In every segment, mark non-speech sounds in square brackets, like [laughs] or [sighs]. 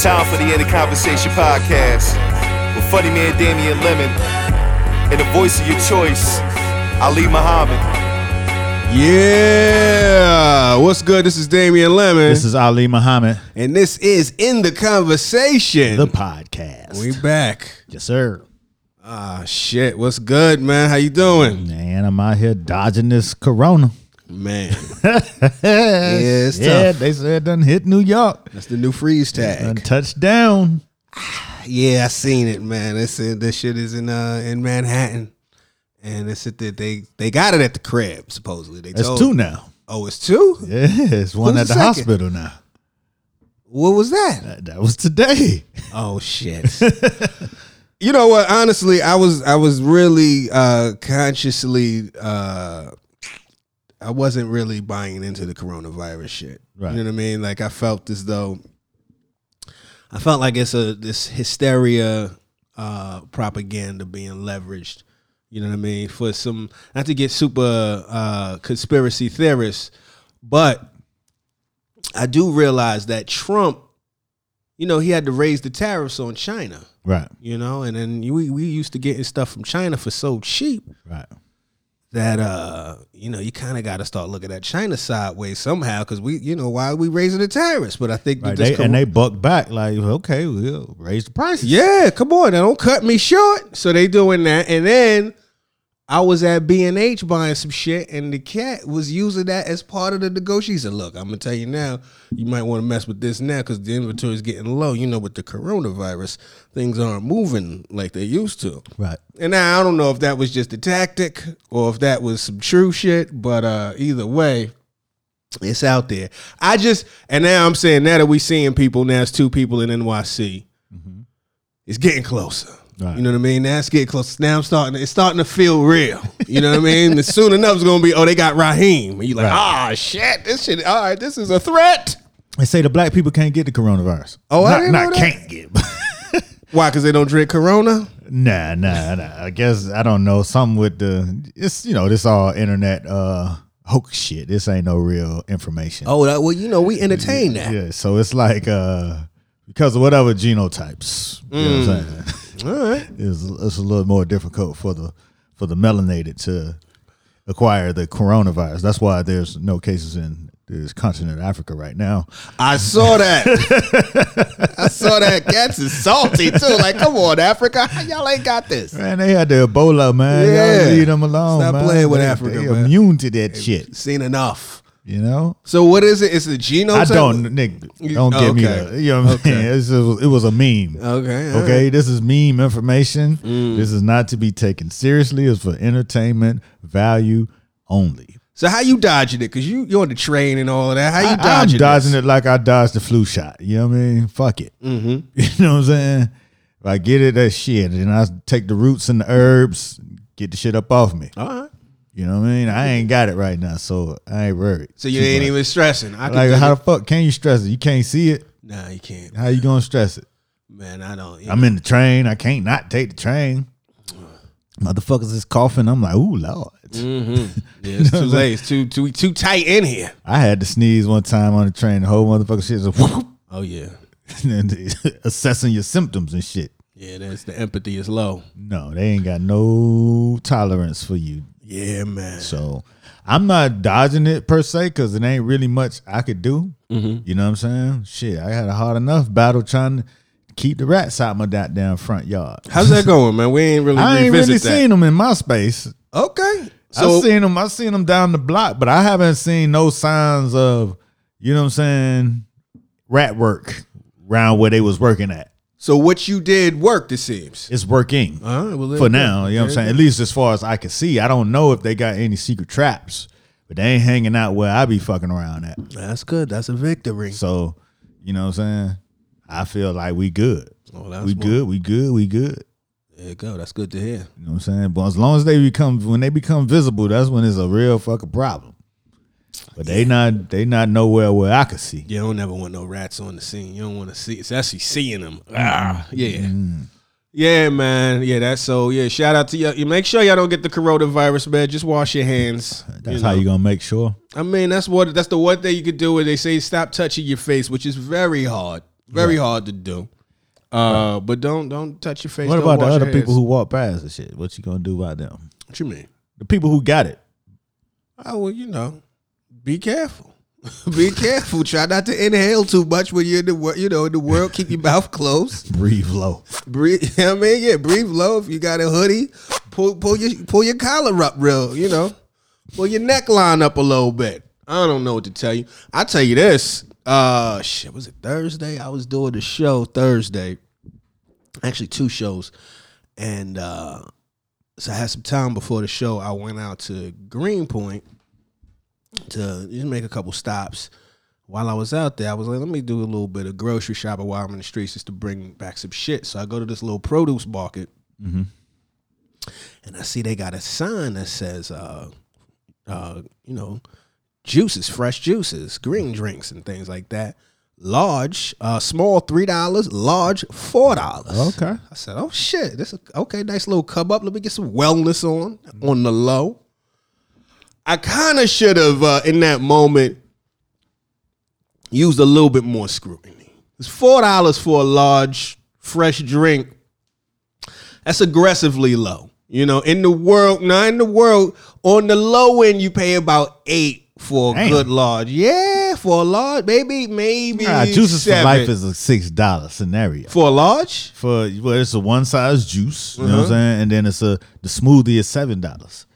It's time for the End of Conversation podcast with funny man Damian Lemon and the voice of your choice, Ali Muhammad. Yeah, what's good? This is Damian Lemon, This is Ali Muhammad, and this is in the conversation. the podcast. we back. yes, sir. Ah, shit. What's good, man? How you doing, Man, I'm out here dodging this corona. Man? [laughs] yeah, it's yeah, tough. they said it done hit New York. That's the new freeze tag. touched down. [sighs] Yeah, I seen it, man. They said this shit is in uh in Manhattan, and they said that they they got it at the crib. Supposedly, they It's two now. Oh, it's two. Yeah, it's one Who's at the the second? hospital now. What was that? That, that was today. Oh shit. you know what? Honestly, I was I was really uh consciously uh I wasn't really buying into the coronavirus shit. Right. You know what I mean? Like I felt as though I felt like it's a this hysteria uh propaganda being leveraged. You know what I mean? For some not to get super uh conspiracy theorists, but I do realize that Trump you know, he had to raise the tariffs on China, Right, you know, and then we we used to getting stuff from China for so cheap right. That uh, you know, you kind of got to start looking at China sideways somehow because we, you know, why are we raising the tariffs? But I think Right, they, and they buck back like, okay, we'll raise the prices. yeah, come on, now don't cut me short. So they doing that, and then I was at B and H buying some shit, and the cat was using that as part of the negotiation. He said, "Look, I'm gonna tell you now, you might want to mess with this now because the inventory is getting low. You know, with the coronavirus, things aren't moving like they used to." Right. And now I don't know if that was just a tactic or if that was some true shit, but uh, either way, it's out there. I just and now I'm saying now that we seeing people now it's two people in NYC. It's getting closer. Right. You know what I mean? Now it's getting close. Now I'm starting. It's starting to feel real. You know what I mean? And soon enough, it's gonna be. Oh, they got Raheem. And you like, Right. ah, shit. This shit. All right, this is a threat. They say the black people can't get the coronavirus. Oh, I didn't not know that. can't get. [laughs] Why? Because they don't drink Corona. Nah, nah, nah. I guess I don't know. Something with the it's you know this all internet uh hoax shit. This ain't no real information. Oh, that, well, you know, we entertain that. yeah. So it's like uh because of whatever genotypes. You know what I'm saying? [laughs] All right. It's it's a little more difficult for the for the melanated to acquire the coronavirus. That's why there's no cases in this continent of Africa right now. I saw that. I saw that. Cats is salty too. Like, come on, Africa, y'all ain't got this. Man, they had the Ebola, man. Yeah. Y'all leave them alone. Stop man. playing with They- Africa, they man. immune to that shit. Seen enough. You know? So what is it? It's a genome. I don't, Nick. Don't give me that. You know what I'm saying? It's just- it was a meme. Okay. Okay, right. this is meme information. Mm. This is not to be taken seriously. It's for entertainment value only. So how you dodging it? Because you you're on the train and all of that. How you I, am dodging? dodging it like I dodged the flu shot. You know what I mean? Fuck it. Mm-hmm. [laughs] You know what I'm saying? If I get it, that shit, and I take the roots and the herbs, get the shit up off me. All right. You know what I mean? I ain't got it right now, so I ain't worried. So you ain't even stressing. I like how it. the fuck can you stress it? You can't see it. Nah, you can't. How you gonna stress it? Man, I don't. I'm in the train. I can't not take the train. Motherfuckers is coughing. I'm like, ooh, lord. [laughs] Mm-hmm. Yeah, it's too late. It's too too too tight in here. I had to sneeze one time on the train. The whole motherfucker shit was whoop, Oh yeah. [laughs] and [laughs] assessing your symptoms and shit. Yeah, that's the empathy is low. No, they ain't got no tolerance for you. Yeah, man. So I'm not dodging it per se because it ain't really much I could do. Mm-hmm. You know what I'm saying? Shit, I had a hard enough battle trying to keep the rats out of my goddamn front yard. How's that [laughs] going, man? We ain't really I ain't really that. seen them in my space. Okay. So, So I seen them. I seen them down the block, but I haven't seen no signs of, you know what I'm saying, rat work around where they was working at. So what you did worked. It seems. It's working All right. Well, for now. You know what I'm saying? At least as far as I can see, I don't know if they got any secret traps, but they ain't hanging out where I be fucking around at. That's good. That's a victory. So, you know what I'm saying? I feel like we good. Oh, We good. We good. We good. There you go. That's good to hear. You know what I'm saying? But as long as they become when they become visible, that's when it's a real fucking problem. But they not they not nowhere where I could see. You don't never want no rats on the scene. You don't want to see. It's actually seeing them. Ah, yeah. Yeah, man. Yeah, that's so. Yeah, shout out to you. You make sure y'all don't get the coronavirus, man. Just wash your hands. That's you how know. you gonna make sure. I mean, that's what. That's the one thing you could do. Is they say stop touching your face, which is very hard. Very hard to do. Uh, but don't don't touch your face. What don't about the other your people who walk past and shit? What you gonna do about them? What you mean? The people who got it. Oh well, you know, be careful. [laughs] be careful. Try not to inhale too much when you're in the world. You know, in the world, keep your mouth closed. Breathe low. Breathe. You know I mean, yeah, breathe low. If you got a hoodie, pull pull your pull your collar up real. You know, pull your neckline up a little bit. I don't know what to tell you. I tell you this. Uh, shit. Was it Thursday? I was doing the show Thursday. Actually, two shows, and uh, so I had some time before the show. I went out to Greenpoint to just make a couple stops. While I was out there, I was like, let me do a little bit of grocery shopping while I'm in the streets just to bring back some shit. So I go to this little produce market, and I see they got a sign that says, uh, uh, you know, juices, fresh juices, green drinks, and things like that. Large, uh, small three dollars, large four dollars. Okay. I said, "Oh shit, this is okay. Nice little cub up. Let me get some wellness on on the low." I kind of should have uh, in that moment used a little bit more scrutiny. It's four dollars for a large fresh drink. That's aggressively low. You know, in the world, now in the world, on the low end, you pay about eight for a Damn. good large. Yeah, for a large, maybe, maybe. Nah, juices for life is a six dollar scenario. for a large. For well, it's a one size juice, you know Uh-huh. what I'm saying, and then it's a the smoothie is seven dollars.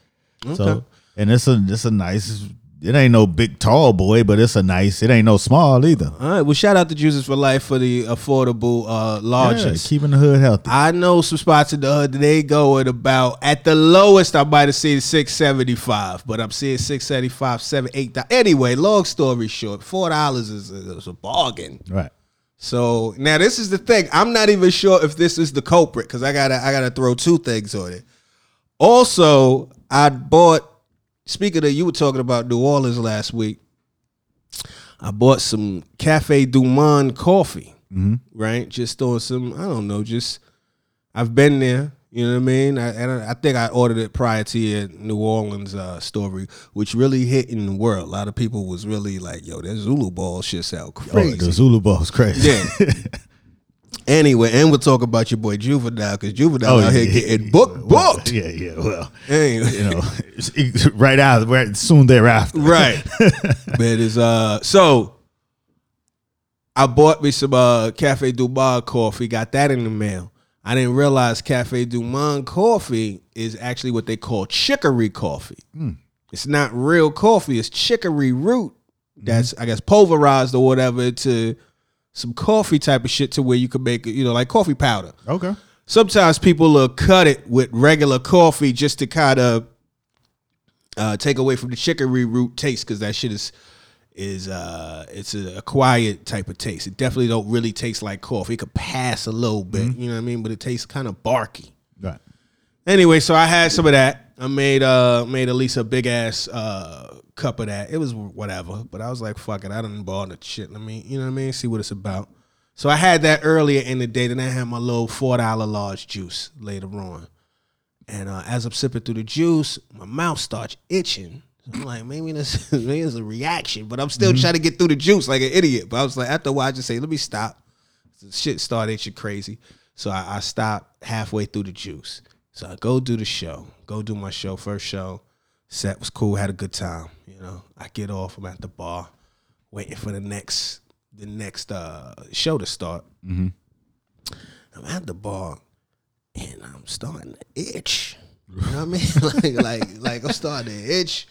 Okay. So and it's a it's a nice. It ain't no big tall boy, but it's a nice. It ain't no small either. All right. Well, shout out to Juices for Life for the affordable uh, Yeah, largest. keeping the hood healthy. I know some spots in the hood that they go at about at the lowest I might have seen six seventy five, but I'm seeing six seventy five, seven, eight. Anyway, long story short, four dollars is, is a bargain. right. So now this is the thing. I'm not even sure if this is the culprit because I gotta I gotta throw two things on it. Also, I bought. Speaking of, you were talking about New Orleans last week. I bought some Cafe Du Monde coffee. Right, just on some. I don't know. Just I've been there. You know what I mean? I, and I, I think I ordered it prior to your New Orleans uh, story, which really hit in the world. A lot of people was really like, "Yo, that Zulu ball shit sound Oh, crazy." the Zulu ball is crazy. Yeah. [laughs] anyway, and we'll talk about your boy Juvenile because Juvenile Oh, out here yeah. getting booked, Well, booked. yeah, yeah. Well, Anyway, you know, right out, right soon thereafter. right. [laughs] Man, is uh so I bought me some uh Cafe Du Monde coffee, got that in the mail. I didn't realize Cafe Du Monde coffee is actually what they call chicory coffee. It's not real coffee, it's chicory root that's I guess pulverized or whatever to some coffee type of shit to where you could make it, you know, like coffee powder. Okay. sometimes people will cut it with regular coffee just to kind of uh, take away from the chicory root taste because that shit is is uh it's a acquired type of taste. It definitely don't really taste like coffee. It could pass a little bit, you know what I mean, but it tastes kind of barky. Right. Anyway, so I had some of that. I made uh made at least a big ass uh cup of that. It was whatever, but I was like, fuck it, I done bought the shit. Let me, you know what I mean, see what it's about. So I had that earlier in the day. Then I had my little four dollar large juice later on. And uh, as I'm sipping through the juice, my mouth starts itching. I'm like, maybe this [laughs] maybe it's a reaction, but I'm still trying to get through the juice like an idiot. But I was like, after a while, I just say, let me stop. The shit started itching crazy. So I, I stopped halfway through the juice. So I go do the show, go do my show, first show. Set was cool, had a good time. You know, I get off, I'm at the bar, waiting for the next the next uh show to start. Mm-hmm. I'm at the bar and I'm starting to itch. You know what I mean? [laughs] like like like I'm starting to itch.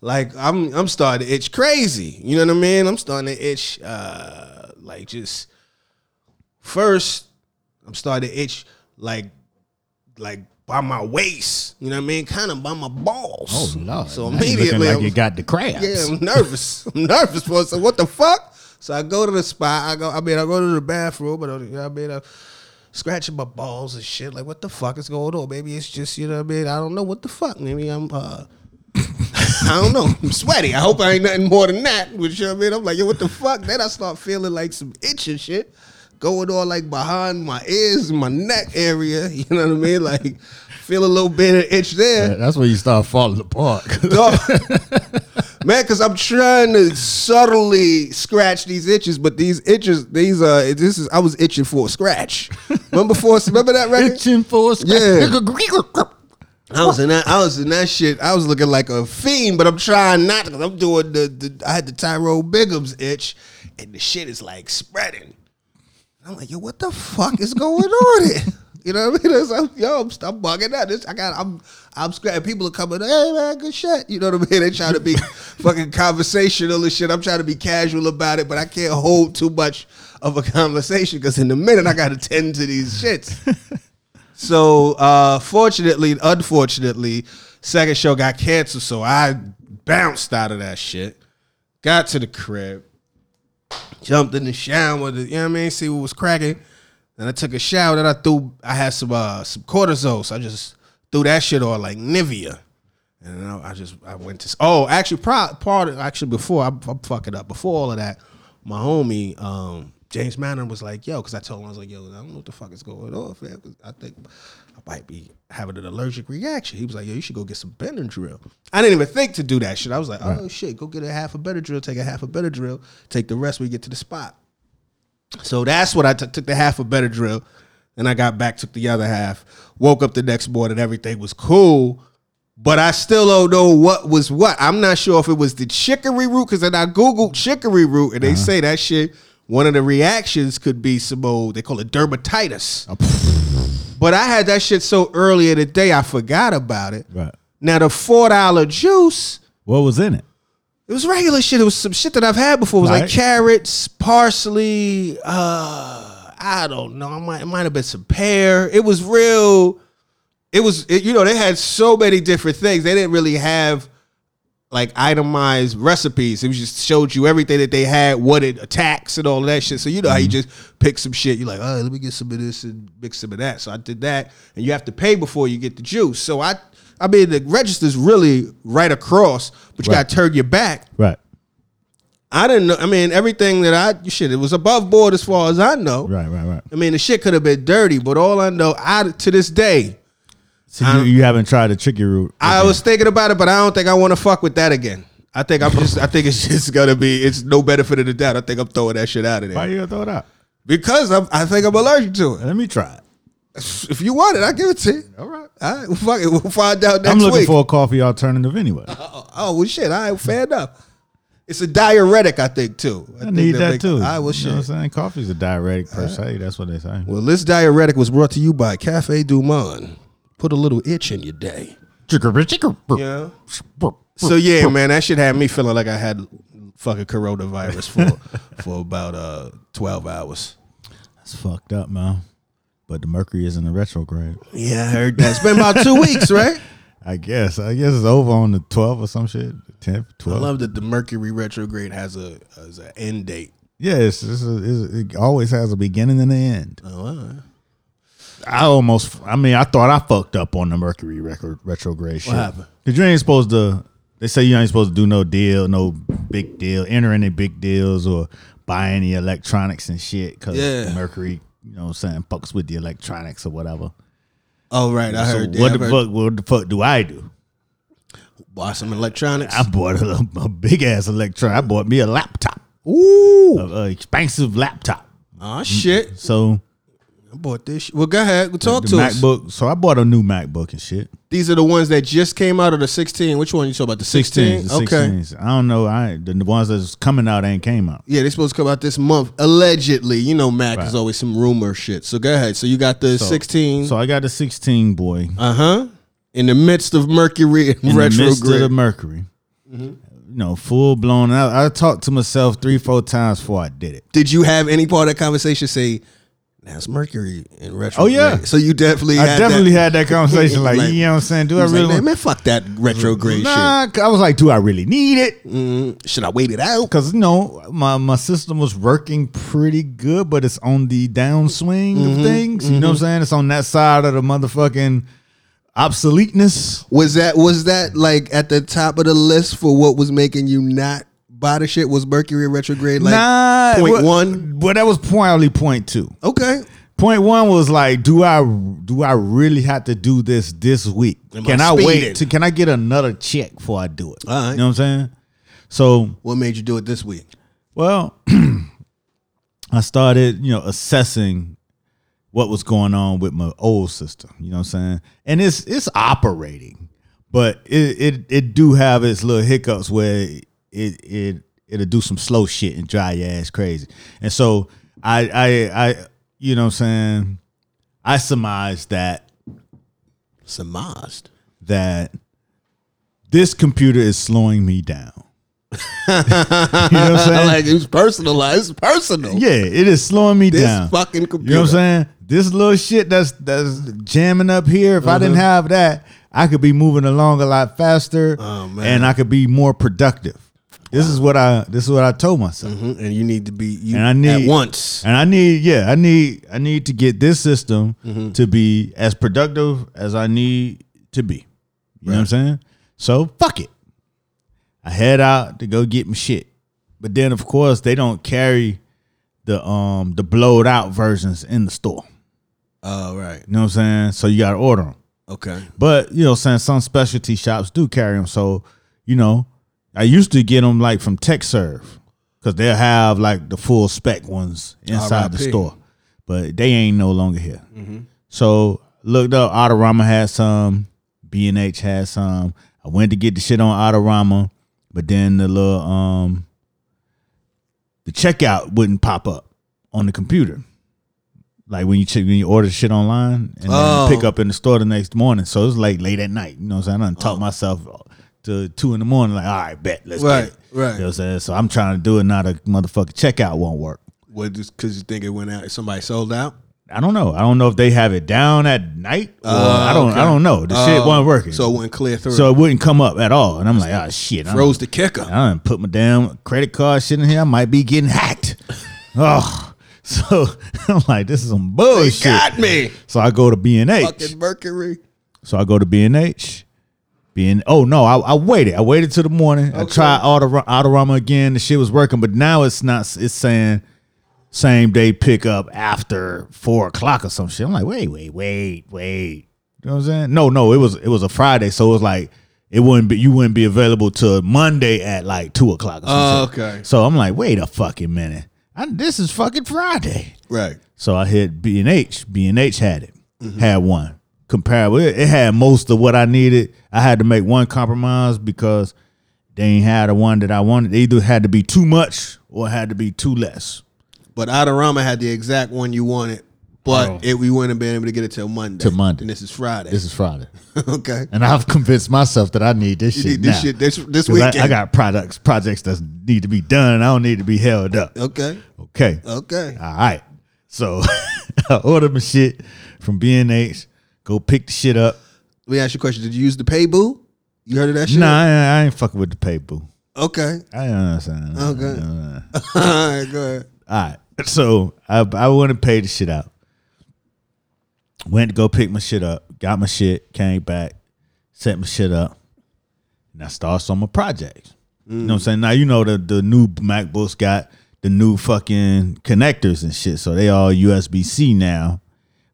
Like I'm I'm starting to itch crazy. You know what I mean? I'm starting to itch uh like just first I'm starting to itch like like by my waist. You know what I mean? Kind of by my balls. Oh Lord. So Now you looking immediately like I'm- you got the crabs. yeah, I'm nervous. [laughs] I'm nervous for so what the fuck? So I go to the spot. I go. I mean, I go to the bathroom, but uh, you know I mean, I'm scratching my balls and shit. Like, what the fuck is going on? Maybe it's just you know what I mean. I don't know what the fuck. Maybe I'm. uh [laughs] I don't know. I'm sweaty. I hope I ain't nothing more than that. Which you know what I mean. I'm like, yo, what the fuck? Then I start feeling like some itch and shit going on like behind my ears my neck area. [laughs] You know what I mean? Like, feel a little bit of itch there. That's where you start falling apart. [laughs] Dog. man, because I'm trying to subtly scratch these itches, but these itches, these uh, this is I was itching for a scratch. Remember before? Remember that record? Itching for a scratch. Yeah. I was in that. I was in that shit. I was looking like a fiend, but I'm trying not because I'm doing the, the. I had the Tyrone Biggums itch, and the shit is like spreading. I'm like, yo, what the fuck is going on here? [laughs] You know what I mean? It's like, yo, I'm, I'm bugging out. This, I got, I'm, I'm scratching. People are coming. Hey man, good shit. You know what I mean? They trying to be [laughs] fucking conversational and shit. I'm trying to be casual about it, but I can't hold too much of a conversation because in a minute I got to tend to these shits. [laughs] So uh fortunately, unfortunately, second show got canceled. So I bounced out of that shit. Got to the crib, jumped in the shower, you know what I mean, see what was cracking. Then I took a shower. Then I threw I had some uh some cortisol. So I just threw that shit on like Nivea. And I I just I went to oh actually part actually before I'm, I'm fucking up before all of that, my homie um James Manor was like yo because I told him I was like yo I don't know what the fuck is going on fam I think I might be having an allergic reaction. He was like yo you should go get some Benadryl. I didn't even think to do that shit. I was like oh shit go get a half a Benadryl, take a half a Benadryl, take the rest when you get to the spot. So that's what I took. Took the half of Benadryl, and I got back, took the other half. Woke up the next morning, everything was cool, but I still don't know what was what. I'm not sure if it was the chicory root because then I googled chicory root, and they uh-huh. say that shit. One of the reactions could be some old. They call it dermatitis. But I had that shit so early in the day, I forgot about it. Right. Now the four dollar juice. What was in it? It was regular shit. It was some shit that I've had before. It was like Right. carrots, parsley. Uh, I don't know. It might, it might have been some pear. It was real. It was, it, you know, they had so many different things. They didn't really have like itemized recipes. It was just showed you everything that they had, what it attacks and all that shit. So you know how you mm-hmm. just pick some shit. You're like, oh, let me get some of this and mix some of that. So I did that, and you have to pay before you get the juice. So I, I mean, the register's really right across, but you Right. got to turn your back. Right. I didn't know. I mean, everything that I shit, it was above board as far as I know. Right. Right. Right. I mean, the shit could have been dirty, but all I know, I to this day, So you, you haven't tried the chicky root. I was thinking about it, but I don't think I want to fuck with that again. I think I'm just. I think it's [laughs] just gonna be. It's no benefit of the doubt. I think I'm throwing that shit out of there Why you gonna throw it out? because I'm, I think I'm allergic to it. Let me try it. If you want it, I'll give it to you. All right. All right, well, fuck it. We'll find out next I'm looking week. for a coffee alternative anyway. [laughs] oh, oh, well, shit. All right, fair enough. It's a diuretic, I think, too. I think need that make- too. All right, well, You shit. know what I'm saying? Coffee's a diuretic per se. That's what they say. Well, this diuretic was brought to you by Cafe Du Monde. Put a little itch in your day. Yeah. So yeah, man, that shit had me feeling like I had fucking coronavirus for [laughs] for about uh twelve hours. That's fucked up, man. But the Mercury is in the retrograde. Yeah, I heard that. It's been about two weeks, right? [laughs] I guess. I guess it's over on the 12th or some shit. 10th, I love that the Mercury retrograde has a has an end date. yeah, it's, it's, a, it's it always has a beginning and an end. Oh, all right. I almost, I mean, I thought I fucked up on the Mercury record, retrograde shit. happened? Because you ain't supposed to, they say you ain't supposed to do no deal, no big deal, enter any big deals or buy any electronics and shit. Because Yeah. Mercury, you know what I'm saying, fucks with the electronics or whatever. Oh, right. I So heard. what yeah, the heard- fuck? What the fuck do I do? Buy some electronics. I bought a, a big ass electron. I bought me a laptop, Ooh. a, a expensive laptop. Oh shit. So I bought this. Shit. Well, go ahead. Talk the to us. MacBook. So I bought a new MacBook and shit. These are the ones that just came out of the 16. Which one you talking about? The 16. 16s, the okay. 16s. I don't know. I the, the ones that's coming out ain't came out. Yeah, they're supposed to come out this month, allegedly. You know, Mac is always some rumor shit. So go ahead. So you got the So- 16. So I got the 16 boy uh huh. In the midst of Mercury and in the midst of retrograde. the Mercury. Mm-hmm. You know, full blown. I, I talked to myself three, four times before I did it. Did you have any part of that conversation say, "That's Mercury in retrograde"? Oh, yeah. So you definitely, I had definitely that. had that [laughs] conversation. Like, Like, you know what I'm saying? Do I I really? like, man, fuck that retrograde nah, 'cause I was like, do I really need it? Mm, should I wait it out? Because you know, my my system was working pretty good, but it's on the downswing Mm-hmm, of things. You know what I'm saying? It's on that side of the motherfucking obsoleteness. Was that was that like at the top of the list for what was making you not the shit? Was Mercury retrograde like nah, point what- one? Well, that was probably point two. Okay. Point one was like, do I do I really have to do this this week? Am can I I, wait? To, can I get another check before I do it? All right. You know what I'm saying? So What made you do it this week? Well, [clears throat] I started, you know, assessing what was going on with my old system. You know what I'm saying? And it's it's operating, but it it, it do have its little hiccups where it it it'll do some slow shit and drive your ass crazy. And so I I I you know what I'm saying? I surmised that Samazed. that this computer is slowing me down. [laughs] you know what I'm saying? like it's personalized. It's personal. Yeah, it is slowing me This down. fucking computer. You know what I'm saying? This little shit that's that's jamming up here. If I didn't Uh-huh. have that, I could be moving along a lot faster, Oh, man. and I could be more productive. This is what I this is what I told myself, Mhm, And you need to be you and I need at once. and I need yeah, I need I need to get this system Mm-hmm. to be as productive as I need to be. You know what I'm saying? So fuck it. I head out to go get my shit, but then of course they don't carry the um the blowed out versions in the store. Oh right. You know what I'm saying? So you got to order them. Okay. But you know, what I'm saying some specialty shops do carry them. So you know, I used to get them like from Tekserve because they'll have like the full spec ones inside the store, but they ain't no longer here. So looked up Adorama had some, B and H had some. I went to get the shit on Adorama, but then the little um the checkout wouldn't pop up on the computer. Like when you check when you order shit online and Oh. then pick up in the store the next morning. So it was like late at night. You know what I'm saying? I done talked myself to two in the morning, like, all right, bet, let's Right, get it. right. You know what I'm saying? So I'm trying to do it now the motherfucking checkout won't work. What just because you think it went out? Somebody sold out? I don't know. I don't know if they have it down at night. Or oh, I don't okay. I don't know. The shit Oh, wasn't working. So it went clear through. so it wouldn't come up at all. And I'm like, oh shit. I froze the kicker. I done put my damn credit card shit in here. I might be getting hacked. [laughs] oh. [laughs] So [laughs] I'm like, this is some They bullshit. got me. So I go to B and H. Fucking Mercury. So I go to B and H. Being oh no, I, I waited. I waited till the morning. I Okay. tried Autor- Adorama again. The shit was working, but now it's not. It's saying same day pickup after four o'clock or some shit. I'm like, wait, wait, wait, wait. You know what I'm saying? No, no, it was it was a Friday, so it was like it wouldn't be you wouldn't be available till Monday at like two o'clock. Oh, okay. So I'm like, wait a fucking minute. I, this is fucking Friday. Right. So I hit B and H. B and H had it. Mm-hmm. Had one comparable. It, it had most of what I needed. I had to make one compromise because they ain't had the one that I wanted. They either had to be too much or had to be too less. But Adorama had the exact one you wanted, but Oh. it, we wouldn't have been able to get it till Monday. Till Monday. And this is Friday. This is Friday, [laughs] okay. and I've convinced myself that I need this You shit need now. this shit this this 'Cause I, weekend. I got products projects that need to be done. I don't need to be held up. Okay. Okay. Okay. All right. So [laughs] I ordered my shit from B and H. Go pick the shit up. Let me ask you a question. Did you use the Payboo? You heard of that shit? Nah, I, I ain't fucking with the Payboo. Okay. I understand. Okay. [laughs] All right, go ahead. all right. So I I want to pay the shit out. Went to go pick my shit up. Got my shit. Came back. Set my shit up. And I started on my project. You know what I'm saying? Now you know the the new MacBooks got the new fucking connectors and shit. So they all USB C now,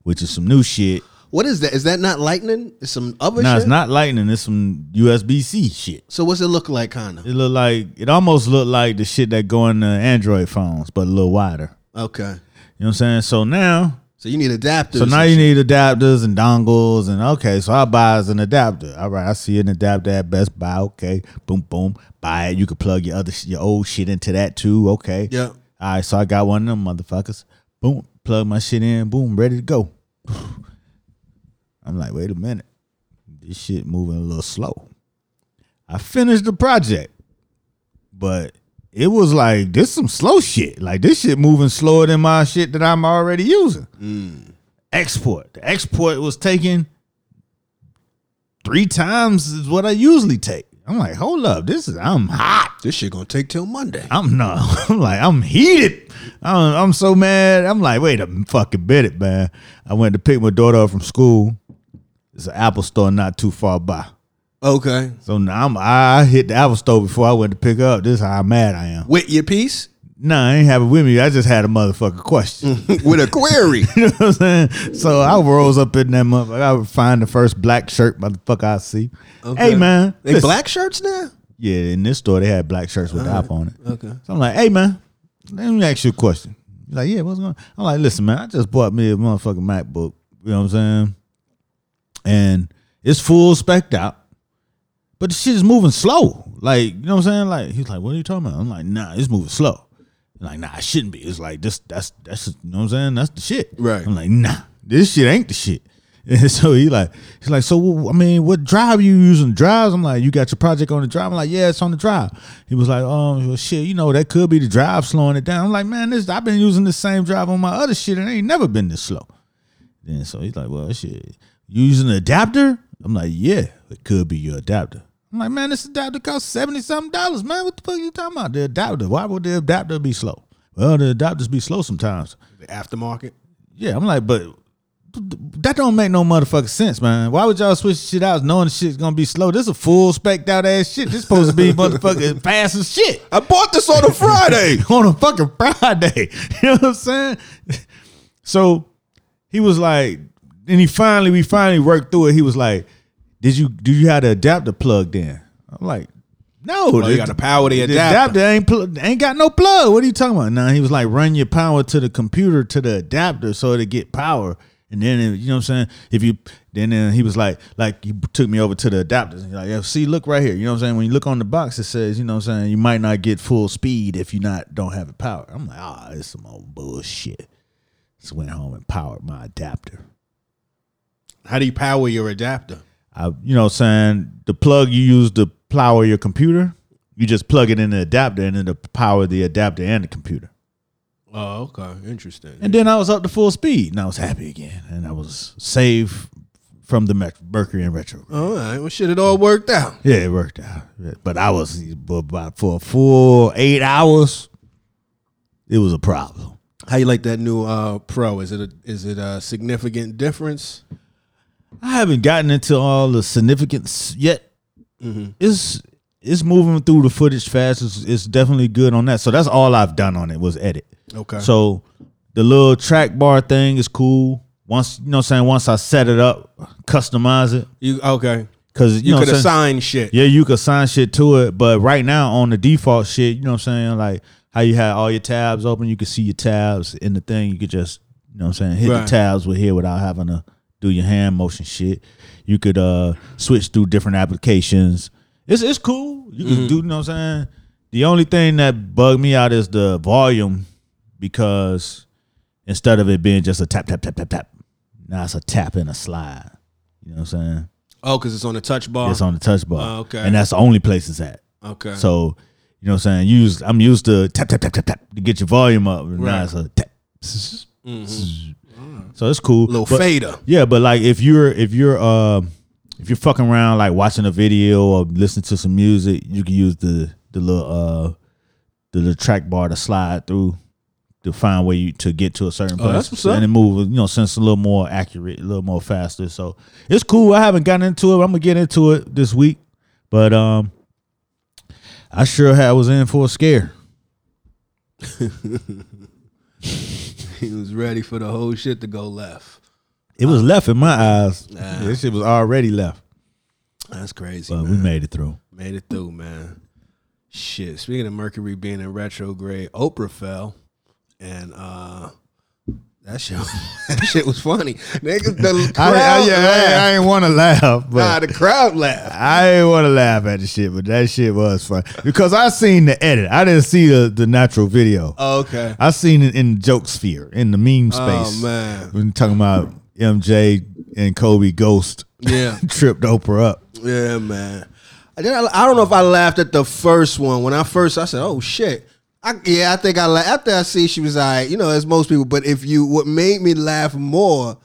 which is some new shit. What is that? Is that not lightning? It's some other shit. No, shit? it's not lightning. It's some USB C shit. So what's it look like kind of? It look like it almost looked like the shit that go in the Android phones, but a little wider. Okay. You know what I'm saying? So now, So you need adapters. so now you shit. need adapters and dongles, and okay, so I buy as an adapter. All right, I see an adapter at Best Buy. Okay, boom, boom, buy it. You can plug your other your old shit into that too. Okay, Yeah. All right, so I got one of them motherfuckers. Boom, plug my shit in. Boom, ready to go. I'm like, wait a minute, this shit moving a little slow. I finished the project, but it was like this some slow shit. Like this shit moving slower than my shit that I'm already using. Mm. Export. The export was taking three times is what I usually take. I'm like, hold up, this is I'm hot. This shit gonna take till Monday. I'm no, [laughs] I'm like, I'm heated. I'm, I'm so mad. I'm like, wait a fucking minute, man. I went to pick my daughter up from school. There's an Apple store not too far by. Okay. So now I'm, I hit the Apple store before I went to pick up. This is how mad I am. With your piece? Nah, I ain't have it with me. I just had a motherfucking question. [laughs] With a query. [laughs] you know what I'm saying? So I rose up in that motherfucker. I would find the first black shirt motherfucker I see. Okay. Hey man, They listen, black shirts now? Yeah, in this store they had black shirts with the app on it. Okay. So I'm like, hey man, let me ask you a question. He's like, yeah, what's going on? I'm like, listen, man, I just bought me a motherfucking MacBook. You know what I'm saying? And it's full spec'd out. But the shit is moving slow. Like, you know what I'm saying? Like, he's like, what are you talking about? I'm like, nah, it's moving slow. I'm like, nah, it shouldn't be. It's like this, that's that's you know what I'm saying? That's the shit. Right. I'm like, nah, this shit ain't the shit. [laughs] And so he like, he's like, so I mean, what drive you using? Drives? I'm like, you got your project on the drive? I'm like, yeah, it's on the drive. He was like, oh well, shit, you know, that could be the drive slowing it down. I'm like, man, this I've been using the same drive on my other shit and it ain't never been this slow. Then so he's like, well, shit, you using an adapter? I'm like, yeah, it could be your adapter. I'm like, man, this adapter costs seventy something dollars, man. What the fuck are you talking about? The adapter? Why would the adapter be slow? Well, the adapters be slow sometimes. The aftermarket. Yeah, I'm like, but that don't make no motherfucking sense, man. Why would y'all switch shit out knowing the shit's gonna be slow? This is a full spec out ass shit. This supposed to be [laughs] motherfucking fast as shit I bought this on a Friday. [laughs] on a fucking Friday. [laughs] You know what I'm saying? So he was like, and he finally, we finally worked through it. He was like, "Did you do you have the adapter plugged in?" I'm like, "No, Oh, you got the power the the adapter. adapter ain't pl- ain't got no plug. What are you talking about?" Now he was like, "Run your power to the computer to the adapter so to get power." And then you know what I'm saying? If you then uh, he was like like he took me over to the adapters and he's like, yeah, see, look right here. You know what I'm saying? When you look on the box, it says, you know what I'm saying, you might not get full speed if you not don't have the power. I'm like, ah, it's some old bullshit. So went home and powered my adapter. How do you power your adapter? I, you know, what I'm saying the plug you use to power your computer, you just plug it in the adapter and then to power the adapter and the computer. Oh, okay. Interesting. And then I was up to full speed and I was happy again. And I was saved from the Mercury and retro. All right. Well, shit, it all worked out. Yeah, it worked out. But I was about for a full eight hours, it was a problem. How you like that new uh, Pro? Is it a, is it a significant difference? I haven't gotten into all the significance yet. Mm-hmm. It's it's moving through the footage fast. It's, it's definitely good on that. So that's all I've done on it was edit. Okay. So the little track bar thing is cool. Once you know, what I'm saying once I set it up, customize it you okay? because you, You know, could what I'm saying? assign shit. Yeah, you could assign shit to it, but right now on the default shit, you know what I'm saying? Like how you had all your tabs open, you could see your tabs in the thing. You could just, you know what I'm saying, hit Right. the tabs with here without having to do your hand motion shit. You could uh switch through different applications. It's it's cool. You can do, you know what I'm saying? The only thing that bugged me out is the volume because instead of it being just a tap tap tap tap tap, now it's a tap and a slide. You know what I'm saying? Oh, because it's on the touch bar. It's on the touch bar. Oh, okay. And that's the only place it's at. okay. So, you know what I'm saying? Use I'm used to tap tap tap tap tap to get your volume up. And Right. now it's a tap. So it's cool. little But- fader. Yeah, but like if you're if you're uh if you're fucking around like watching a video or listening to some music, you can use the the little uh the little track bar to slide through to find where you to get to a certain Oh, place. that's what's up. and it move, you know, since a little more accurate, a little more faster. So it's cool. I haven't gotten into it. I'm gonna get into it this week. But um I sure had was in for a scare. [laughs] [laughs] he was ready for the whole shit to go left. It was left in my eyes. This shit was already left. That's crazy. But man. we made it through. Made it through, man. Shit. Speaking of Mercury being in retrograde, Oprah fell, and uh that shit, [laughs] that shit was funny. Niggas, the crowd I, I, yeah, I, laughed. I ain't want to laugh, but nah, the crowd laughed. I didn't want to laugh at the shit, but that shit was fun because I seen the edit. I didn't see the, the natural video. Oh, okay. I seen it in the joke sphere, in the meme oh, space. Oh man. when talking about MJ and Kobe Ghost Yeah. [laughs] tripped Oprah up. Yeah, man. I, I don't know if I laughed at the first one. When I first, I said, "Oh shit." I, yeah, I think I laughed after I see she was like, you know, as most people. But if you, what made me laugh more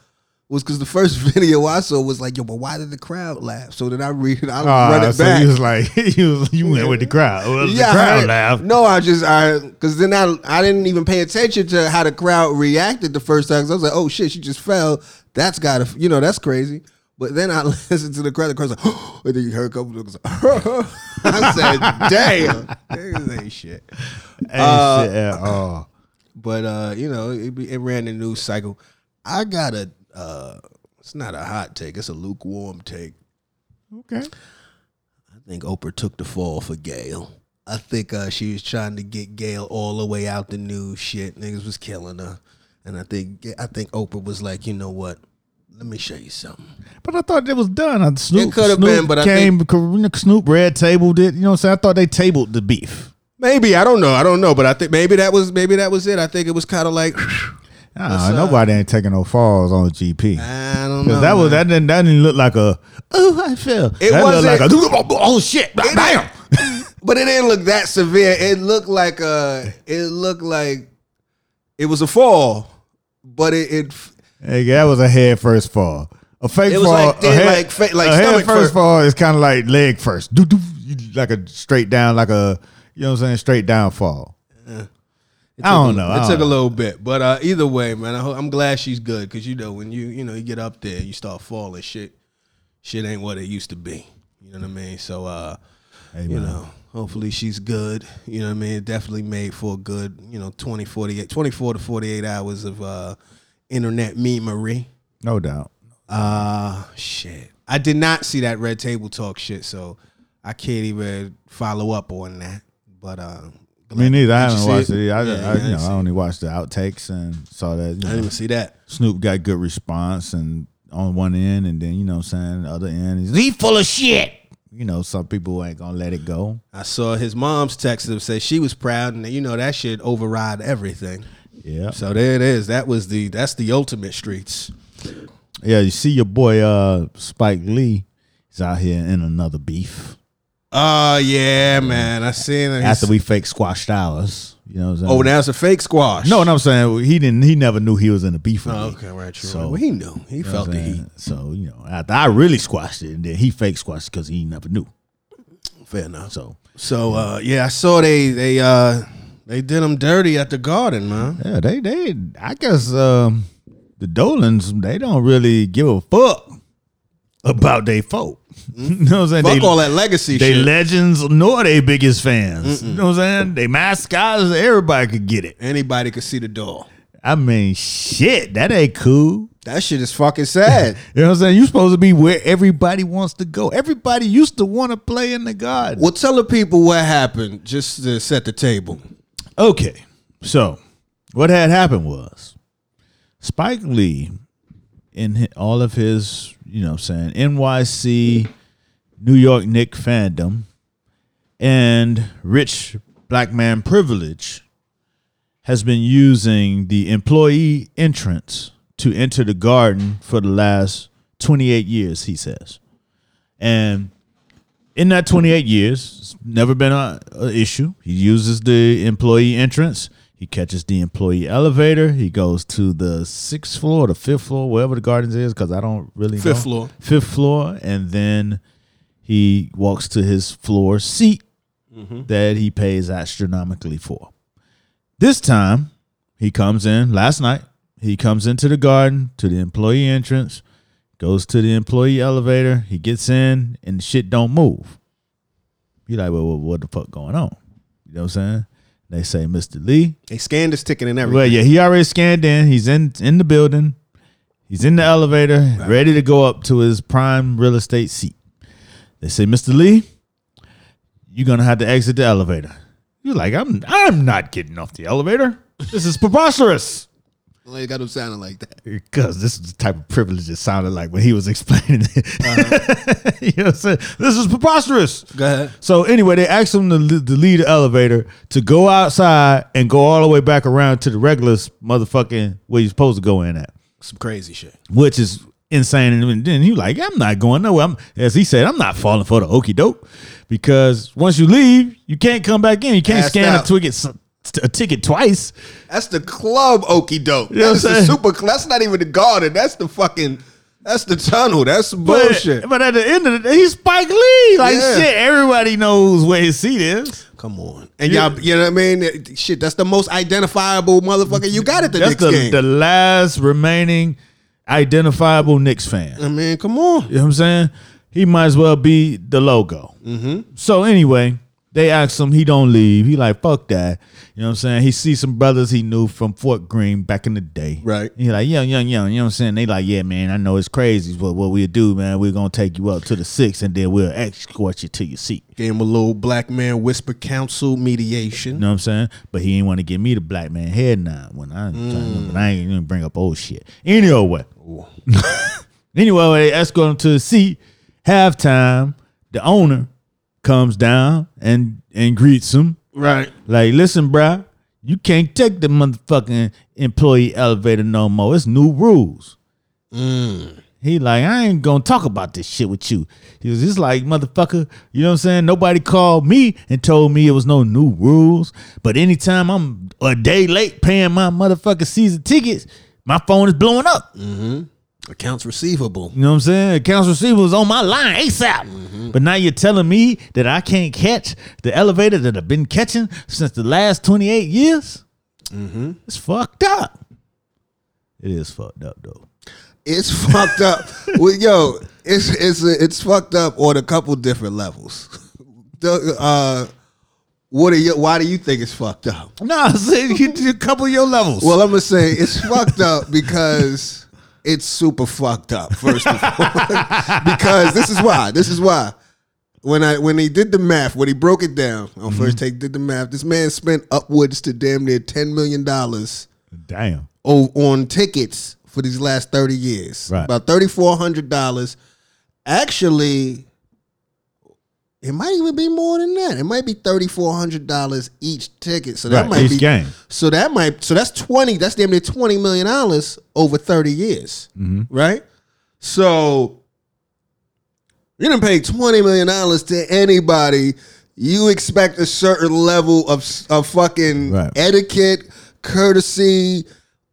was because the first [laughs] video I saw was like, yo, but why did the crowd laugh? So then I read it, I run Ah, it so back. you was like, [laughs] you, was, you went with the crowd. Well, the crowd laughed. No, I just I because then I I didn't even pay attention to how the crowd reacted the first time. 'cause I was like, oh shit, she just fell. That's gotta you know that's crazy. But then I [laughs] listened to the. The crowd's like, [gasps] and then you heard a couple of them. [laughs] I said, damn, niggas ain't shit. Ain't Uh, shit at all. But uh, you know, it, it ran the news cycle. I got a. Uh, it's not a hot take. It's a lukewarm take. Okay. I think Oprah took the fall for Gayle. I think uh, she was trying to get Gayle all the way out the news. Shit, niggas was killing her, and I think I think Oprah was like, you know what? Let me show you something. But I thought it was done. Uh, Snoop, It could have Snoop been, but I came, Snoop red tabled it. You know what I'm saying? I thought they tabled the beef. Maybe I don't know. I don't know, but I think maybe that was maybe that was it. I think it was kind of like [sighs] Uh, nobody ain't taking no falls on GP. I don't know. That was man. that didn't that didn't look like a oh I fell. It that looked like wasn't- a oh shit bam. [laughs] but it didn't look that severe. It looked like a. It looked like it was a fall, but it. it Hey, that was a head first fall. A fake It was fall, like a head, like fa- like a head first first. fall is kind of like leg first, Doo, doo, you- like a straight down, like a you know what I'm saying, straight down fall. It I don't a- know. It don't took a know. little bit, but uh, either way, man, I ho- I'm glad she's good because you know when you you know you get up there, you start falling, shit, shit ain't what it used to be. You know what I mean? So, uh, Hey, you know, hopefully she's good. You know what I mean? Definitely made for a good, you know, 20, 48, 24 to 48 hours of uh, internet memery. no doubt. Uh, shit. I did not see that Red Table Talk shit, so I can't even follow up on that. But uh, Me neither. I haven't watched it? it. I, Yeah, I, I you know, I it. only watched the outtakes and saw that. You I know, didn't even see that. Snoop got good response and on one end, and then you know, what I'm saying the other end, he's he full of shit. You know, some people ain't gonna let it go. I saw his mom's text him say she was proud, and you know that shit override everything. Yeah, So there it is. That was the that's the ultimate streets. yeah. You see your boy uh Spike Lee. He's out here in another beef Oh yeah, man. I seen it. after we fake squashed ours. You know what I'm saying? oh, now it's a fake squash. no, no, I'm saying he didn't. He never knew he was in a beef with Oh, okay, right. True. So- well, he knew. He You know felt what the heat. So you know, after I really squashed it, and then he fake squashed because he never knew. Fair enough. So So uh, yeah, I saw they they uh they did him dirty at the garden, man. Yeah, they they I guess um the Dolans they don't really give a fuck about they folk. [laughs] you know what I'm saying? Fuck they, all that legacy they shit. legends nor they biggest fans. You know what I'm saying? They mascots, everybody could get it. Anybody could see the door. I mean, shit, that ain't cool. That shit is fucking sad. [laughs] You know what I'm saying? You supposed to be where everybody wants to go. Everybody used to want to play in the garden. well, tell the people what happened just to set the table. Okay, so what had happened was Spike Lee, in all of his, you know, saying NYC, New York Knick fandom, and rich black man privilege, has been using the employee entrance to enter the garden for the last 28 years. He says, and in that 28 years, it's never been a, a issue. He uses the employee entrance. He catches the employee elevator. He goes to the sixth floor, the fifth floor, wherever the gardens is, because I don't really know. Fifth floor. Fifth floor, and then he walks to his floor seat mm-hmm. that he pays astronomically for. This time, he comes in last night. He comes into the garden to the employee entrance, goes to the employee elevator. He gets in, and the shit don't move. You like, well, what the fuck going on? You know what I'm saying? They say, Mr. Lee. They scanned his ticket and everything. Well, yeah, he already scanned in. He's in in the building. He's in the elevator, ready to go up to his prime real estate seat. They say, Mr. Lee, you're gonna have to exit the elevator. You're like, I'm I'm not getting off the elevator. This is preposterous. They got him sounding like that. Because this is the type of privilege it sounded like when he was [laughs] explaining it. Uh-huh. [laughs] you know what I'm saying? This is preposterous. Go ahead. So anyway, they asked him to, to leave the elevator to go outside and go all the way back around to the regular motherfucking where you're supposed to go in at, Some crazy shit. which is insane. And then he like, I'm not going nowhere. I'm, as he said, I'm not falling for the okey doke because once you leave, you can't come back in. You can't Passed scan a out. ticket a ticket twice. That's the club okey doke. You know That's the super. That's not even the garden. That's the fucking. That's the tunnel. That's some But, bullshit. but at the end of the day, he's Spike Lee. Like Yeah. shit, everybody knows where his seat is. Come on, and Yeah. y'all, you know what I mean? Shit, that's the most identifiable motherfucker you got at the That's next the, game. the last remaining identifiable Knicks fan. I mean, come on. You know what I'm saying? He might as well be the logo. Mm-hmm. So anyway, They ask him, he don't leave. He like, fuck that. You know what I'm saying? He see some brothers he knew from Fort Greene back in the day. Right. He like, young, young, young. You know what I'm saying? They like, yeah, man, I know it's crazy, but what we'll do, man, we're gonna take you up to the six and then we'll escort you to your seat. Gave him a little black man whisper counsel mediation. You know what I'm saying? But he ain't want to give me the black man head nod when I, mm. but I ain't gonna bring up old shit. Anyway, [laughs] anyway, they escort him to the seat. Halftime, the owner comes down and and greets him. Right. Like, listen, bruh, you can't take the motherfucking employee elevator no more. It's new rules. Mm. He like, I ain't gonna talk about this shit with you. He was just like, motherfucker, you know what I'm saying? Nobody called me and told me it was no new rules. But anytime I'm a day late paying my motherfucking season tickets, my phone is blowing up. Mm-hmm. Accounts receivable. You know what I'm saying? Accounts receivable is on my line ASAP. But now you're telling me that I can't catch the elevator that I've been catching since the last 28 years? It's fucked up. It is fucked up though. It's [laughs] fucked up. Well, yo, it's it's it's fucked up on a couple different levels. [laughs] The, uh, what are you? Why do you think it's fucked up? No, see, you did a couple of your levels. Well, I'm gonna say it's fucked up because it's super fucked up. First of all, [laughs] because this is why. This is why. When I when he did the math, when he broke it down on mm-hmm. first take, did the math. This man spent upwards to damn near ten million dollars damn. on tickets for these last 30 years. Right. About $3,400. Actually, it might even be more than that. It might be $3,400 each ticket. So that Right, might be game. So that might so that's 20, that's damn near 20 million dollars over 30 years. Mm-hmm. Right? So you didn't pay 20 million dollars to anybody. You expect a certain level of of fucking Right. etiquette, courtesy,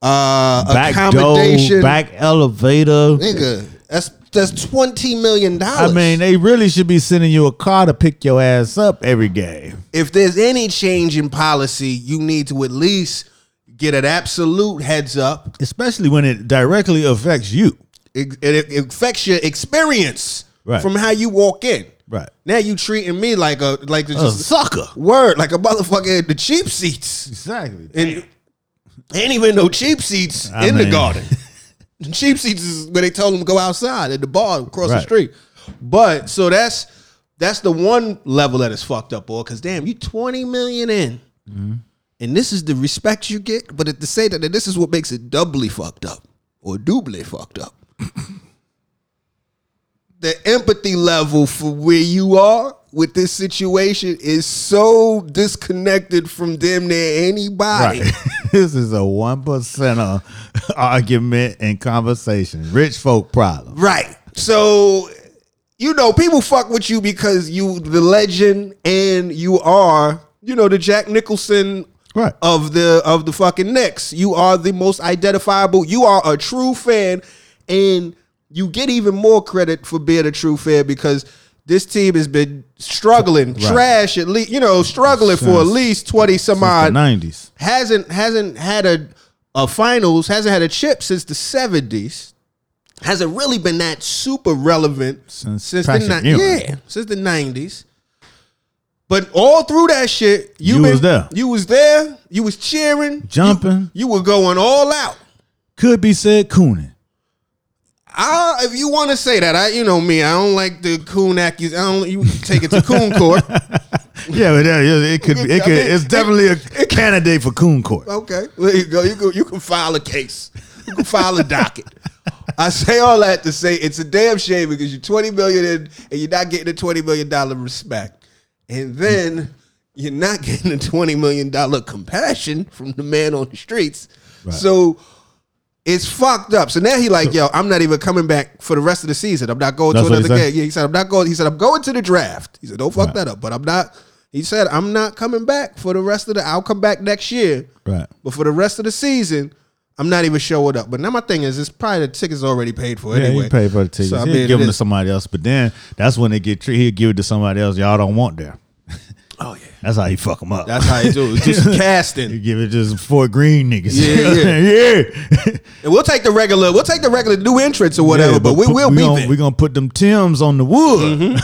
uh Back accommodation. door, back elevator. Nigga, that's that's twenty million dollars. I mean, they really should be sending you a car to pick your ass up every game. if there's any change in policy, you need to at least get an absolute heads up. Especially when it directly affects you. It, it, it affects your experience Right. from how you walk in. Right. Now you treating me like a like A sucker. word, like a motherfucker in the cheap seats. Exactly. And ain't even no cheap seats I in the garden. [laughs] The cheap seats is where they told them to go outside at the bar across the street. But so that's that's the one level that is fucked up, boy. Because damn, you twenty million in, Mm-hmm. and this is the respect you get. But at the same time, this is what makes it doubly fucked up or doubly fucked up. The empathy level for where you are with this situation is so disconnected from them near anybody. Right. [laughs] this is a one percenter argument and conversation. Rich folk problem. Right. So, you know, people fuck with you because you the legend and you are, you know, the Jack Nicholson Right. of the of the fucking Knicks. You are the most identifiable. You are a true fan, and you get even more credit for being a true fan because this team has been struggling, Right. trash at least, you know, struggling for at least twenty some Since odd nineties. hasn't hasn't had a a finals, hasn't had a chip since the seventies. Hasn't really been that super relevant Since since the ni- yeah since the nineties. But all through that shit, you, You been, was there. You was there. You was cheering, Jumping. You, you were going all out. Could be said cooning. I, if you want to say that, I you know me, I don't like the coon accusation. I don't. You take it to coon court. [laughs] Yeah, but yeah, yeah, it could be. It could. it's definitely a [laughs] candidate for coon court. Okay, there you go. You go. You can file a case. You can file a docket. [laughs] I say all that to say it's a damn shame because you're 20 million in and you're not getting a 20 million dollar respect, and then you're not getting a 20 million dollar compassion from the man on the streets. So it's fucked up. So now he like, yo, I'm not even coming back for the rest of the season. I'm not going That's to what he another said? game. Yeah, he said I'm not going. He said I'm going to the draft. He said don't fuck that up. But I'm not. He said I'm not coming back for the rest of the. I'll come back next year. Right. But for the rest of the season, I'm not even showing up. But now my thing is, it's probably the tickets already paid for Yeah, anyway. he pay for the tickets. So, I He'll mean, give it them to is- somebody else, but then that's when they get treated. He'll give it to somebody else y'all don't want there. Oh yeah, [laughs] That's how you fuck them up. that's how you do it. Just [laughs] casting. You give it just Fort Greene niggas. Yeah, yeah. [laughs] [laughs] And we'll take the regular. We'll take the regular new entrants or whatever. Yeah, but, we put- will we be gonna, there. Mm-hmm. We're gonna put them Tims on the wood.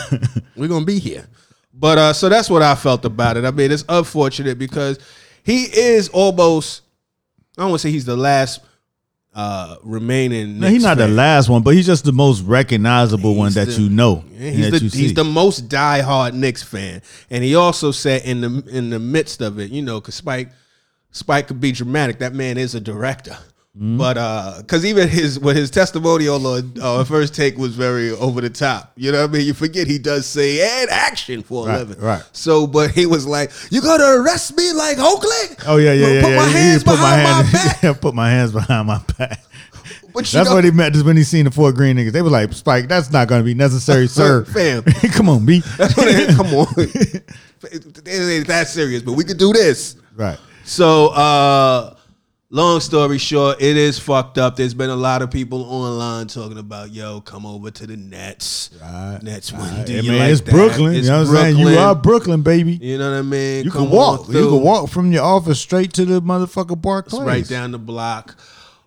We're gonna be here. But uh, so that's what I felt about it. I mean, it's unfortunate because he is almost. I don't want to say he's the last uh, remaining. No, he's not the last one, but he's just the most recognizable one that the- you know. Yeah, he's that the you he's the most diehard Knicks fan, and he also said in the in the midst of it, you know, because Spike Spike could be dramatic. That man is a director, Mm-hmm. but uh, because even his what his testimonial on uh, first take was very over the top. You know what I mean? You forget he does say and action for a Right, living, right. So, but he was like, "You gonna arrest me like Oakley? Oh yeah, yeah, yeah. Put yeah. my he hands put behind my, hand- [laughs] back." yeah, put my hands behind my back. But That's know- what he meant. Just when he seen the Fort Greene niggas, they was like, "Spike, that's not going to be necessary, [laughs] sir." Fam. [laughs] come on, B. That's what it- Come on, it ain't that serious, but we could do this. right. So, uh, long story short, it is fucked up. There's been a lot of people online talking about, yo, come over to the Nets. Right. Nets. Right. Do you man, like it's that? Brooklyn. It's you know what I'm saying? You are Brooklyn, baby. You know what I mean? You Come can walk. You can walk from your office straight to the motherfucker It's Barclays. right down the block.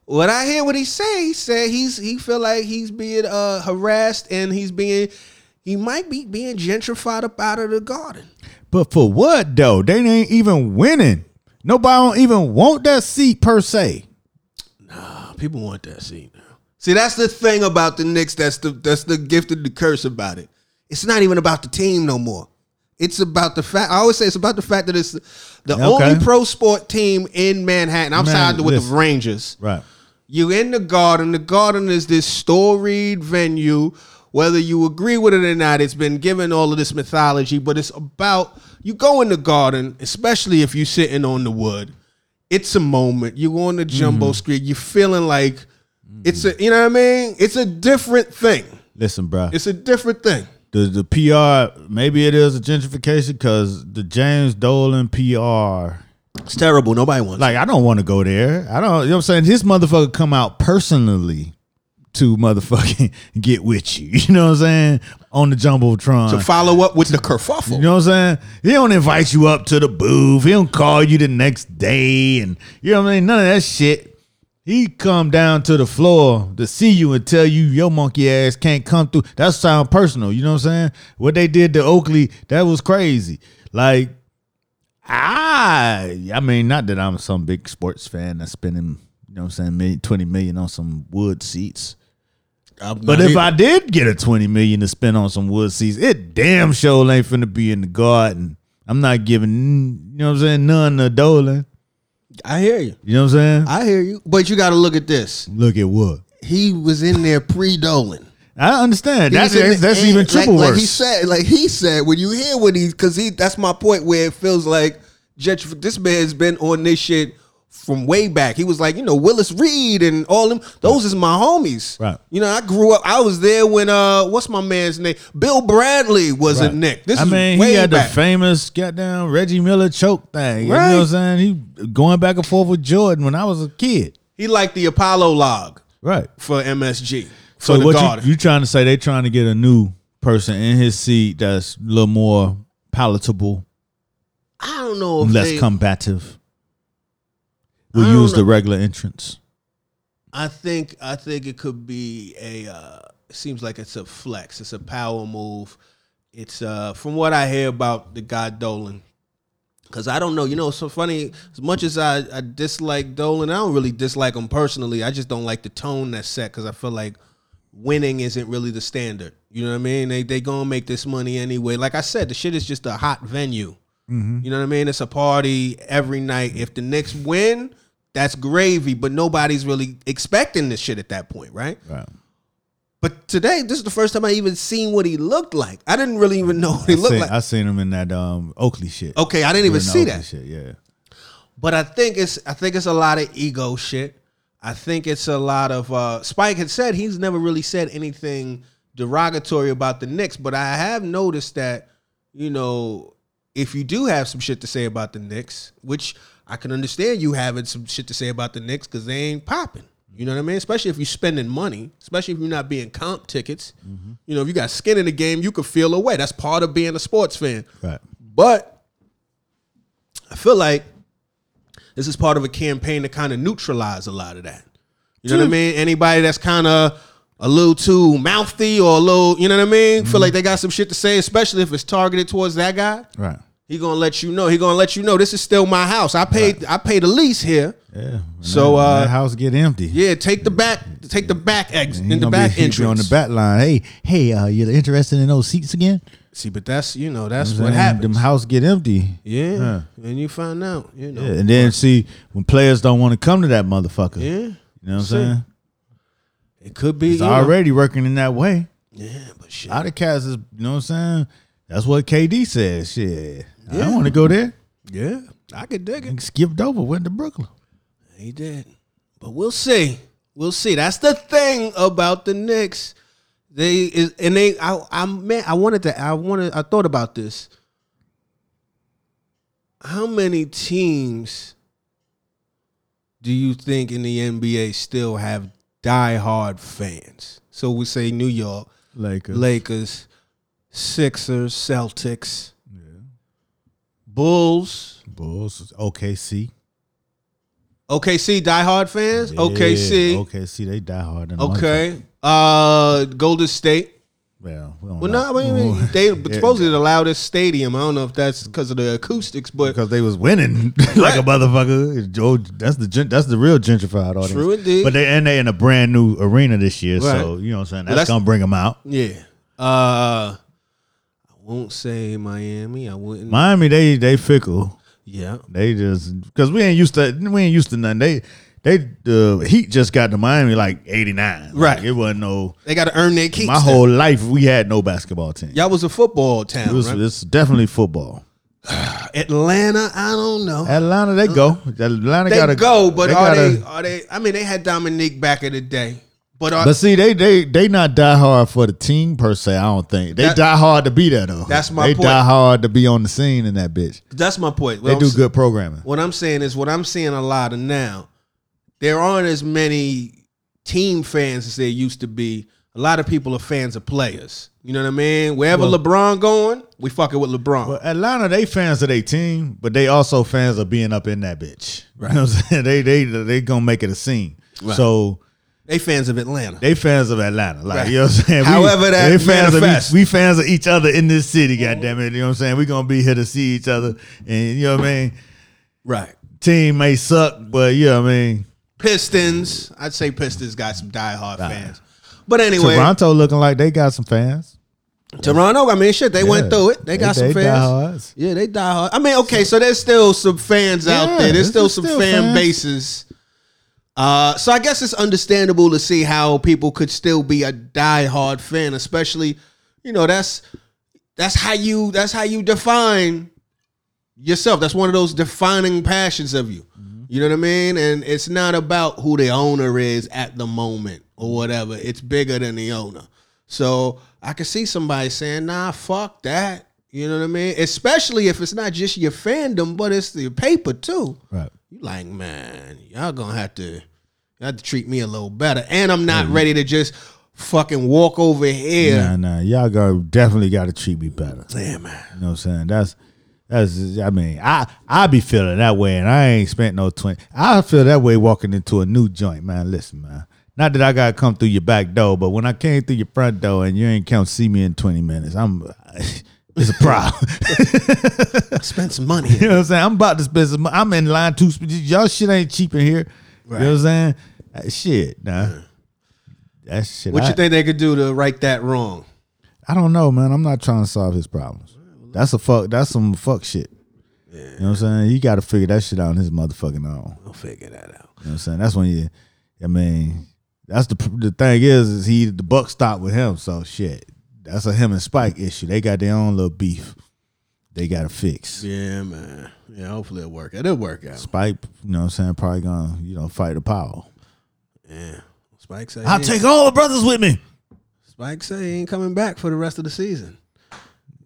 What I hear what he say, he said he's he feel like he's being uh, harassed and he's being he might be being gentrified up out of the garden. But for what though? They ain't even winning. Nobody don't even want that seat per se. Nah, people want that seat now. See, that's the thing about the Knicks. That's the that's the gift and the curse about it. It's not even about the team no more. It's about the fact. I always say it's about the fact that it's the Okay. only pro sport team in Manhattan. I'm Man, with listen. the Rangers. Right. You in the garden. The garden is this storied venue. Whether you agree with it or not, it's been given all of this mythology, but it's about you go in the garden, especially if you're sitting on the wood. It's a moment. You go on the jumbo mm-hmm. screen. You're feeling like mm-hmm. it's a you know what I mean? It's a different thing. Listen, bro. It's a different thing. the the PR maybe it is a gentrification because the James Dolan PR. It's terrible. Nobody wants Like I don't want to go there. I don't. You know what I'm saying? This motherfucker come out personally to motherfucking [laughs] get with you. [laughs] You know what I'm saying? On the jumbotron. to follow up with the kerfuffle. You know what I'm saying? He don't invite you up to the booth. He don't call you the next day, and you know what I mean. None of that shit. He come down to the floor to see you and tell you your monkey ass can't come through. That sound personal. You know what I'm saying? What they did to Oakley, that was crazy. Like, I, I mean, not that I'm some big sports fan that's spending, you know what I'm saying, million, 20 million on some wood seats. I'm But if even- I did get a twenty million to spend on some wood seeds, it damn sure ain't finna be in the garden. I'm not giving, you know what I'm saying, none to Dolan. I hear you. You know what I'm saying? I hear you. But you got to look at this. Look at what He was in there pre Dolan. I understand. That's that's, that's even triple like, worse. Like he said, like he said, when you hear what he, because he, that's my point where it feels like gentrif- this man's been on this shit from way back. He was like, you know, Willis Reed and all them. Those is my homies. Right. You know, I grew up. I was there when uh, what's my man's name? Bill Bradley was a Knick. This I is mean, he had back. the famous goddamn Reggie Miller choke thing. You know what I'm saying? He going back and forth with Jordan when I was a kid. he liked the Apollo log Right. for MSG. So for what you, you trying to say? They trying to get a new person in his seat that's a little more palatable, I don't know if less they, combative. I We'll use the regular entrance. I think I think it could be a. Uh, seems like it's a flex. It's a power move. It's uh, from what I hear about the guy Dolan. Cause I don't know, you know, it's so funny. As much as I, I dislike Dolan, I don't really dislike him personally. I just don't like the tone that's set because I feel like winning isn't really the standard. You know what I mean? They they gonna make this money anyway. Like I said, the shit is just a hot venue. You know what I mean? It's a party every night. If the Knicks win, that's gravy, but nobody's really expecting this shit at that point, right? Right. But today, this is the first time I even seen what he looked like. I didn't really even know what he I looked seen, like. I seen him in that um Oakley shit. okay, I didn't even see that. shit. Yeah. But I think it's I think it's a lot of ego shit. I think it's a lot of uh Spike had said he's never really said anything derogatory about the Knicks, but I have noticed that, you know, if you do have some shit to say about the Knicks, which I can understand you having some shit to say about the Knicks because they ain't popping. You know what I mean? Especially if you're spending money, especially if you're not being comp tickets. You know, if you got skin in the game, you could feel away. That's part of being a sports fan. Right. But I feel like this is part of a campaign to kind of neutralize a lot of that. You know what I mean? Anybody that's kind of a little too mouthy or a little, you know what I mean? Feel mm-hmm. like they got some shit to say, especially if it's targeted towards that guy. Right. He gonna let you know. He gonna let you know this is still my house. I paid. I paid the lease here. Yeah. So, uh, that house get empty. Yeah, take the back. Take the back exit in the back be, entrance. on the back line. Hey, hey, uh, you're interested in those seats again? See, but that's you know that's You know what saying? happens. Them house get empty. yeah. Yeah. and you find out. You know. Yeah, and then see when players don't want to come to that motherfucker. Yeah. You know what I'm saying? It could be It's you know. already working in that way. Yeah, but shit. A lot of cats is, you know what I'm saying? That's what KD says. Shit. I Yeah. don't want to go there. Yeah, I could dig it. Skipped over, went to Brooklyn. He did. But we'll see. We'll see. That's the thing about the Knicks. They is and they I I man I wanted to I wanted I thought about this. How many teams do you think in the NBA still have diehard fans? So we say New York, Lakers. Lakers, Sixers, Celtics, Bulls, Bulls, OKC. OKC diehard fans, Yeah, OKC. OKC, they die hard. in Okay. Uh Golden State. Well, we don't Well, no, I mean they supposedly the loudest stadium. I don't know if that's because of the acoustics, but because they was winning [laughs] like a motherfucker. Joe, that's the that's the real gentrified audience. True indeed. But they and they in a brand new arena this year, Right. so you know what I'm saying. Well, That's, that's- gonna bring them out. yeah. Uh won't say Miami. I wouldn't. Miami, they they fickle. yeah. They just because we ain't used to we ain't used to nothing. They they the Heat just got to Miami like '89. Right. it wasn't no. They got to earn their keep. My whole life we had no basketball team. Y'all was a football It town, was right? it's definitely football. [sighs] Atlanta, I don't know. Atlanta, they go. Uh, Atlanta they got to go, but are gotta- they are they I mean they had Dominique back in the day. But are, But see, they they they not die hard for the team per se. I don't think they That- die hard to be there though. That's my They point. die hard to be on the scene in that bitch. that's my point. They What do I'm s- good programming. What I'm saying is what I'm seeing a lot of now. There aren't as many team fans as there used to be. A lot of people are fans of players. You know what I mean? Wherever Well- LeBron going, we fucking with LeBron. Well, Atlanta, they fans of their team, but they also fans of being up in that bitch. You know what I'm saying? [laughs] They they they gonna make it a scene. Right. So they fans of Atlanta. they fans of Atlanta. Like Right. you know what I'm saying? We- However that they fans of each, we fans of each other in this city, goddamn it. You know what I'm saying? we gonna be here to see each other. And you know what I mean? right. Team may suck, but you know what I mean? Pistons. I'd say Pistons got some diehard fans. But anyway, Toronto. Looking like they got some fans. Toronto, I mean, shit, they went through it. They got They- some they fans. Yeah, they die hard. I mean, okay, so there's still some fans out there. There's there's still some still fan fans. bases. Uh, so I guess it's understandable to see how people could still be a diehard fan, especially, you know, that's that's how you that's how you define yourself. That's one of those defining passions of you. You know what I mean? And it's not about who the owner is at the moment or whatever. It's bigger than the owner. So I can see somebody saying, nah, fuck that. You know what I mean? Especially if it's not just your fandom, but it's the paper too. Right. You like, man, y'all gonna have to have to treat me a little better. And I'm not ready to just fucking walk over here. Nah, nah. Y'all go definitely gotta treat me better. Yeah, man. You know what I'm saying? That's that's I mean, I I be feeling that way and I ain't spent no twenty I feel that way walking into a new joint, man. Listen, man. Not that I gotta come through your back door, but when I came through your front door and you ain't come see me in 20 minutes, I'm [laughs] it's a problem. [laughs] Spend some money. you know what I'm saying? I'm about to spend some money. I'm in line too. Y'all shit ain't cheap in here. You know what I'm saying? Shit, nah. That shit. What I, you think they could do to right that wrong? I don't know, man. I'm not trying to solve his problems. That's a fuck. That's some fuck shit. You know what I'm saying? You got to figure that shit out on his motherfucking own. We'll figure that out. You know what I'm saying? That's when you. I mean, that's the the thing is, is he the buck stopped with him. So shit, that's a him and Spike issue. They got their own little beef. They got to fix. Yeah, man. Yeah, hopefully it'll work. It'll work out. Spike, you know what I'm saying? Probably gonna you know fight the power. Yeah. Spike say I'll take all the brothers with me. Spike say he ain't coming back for the rest of the season.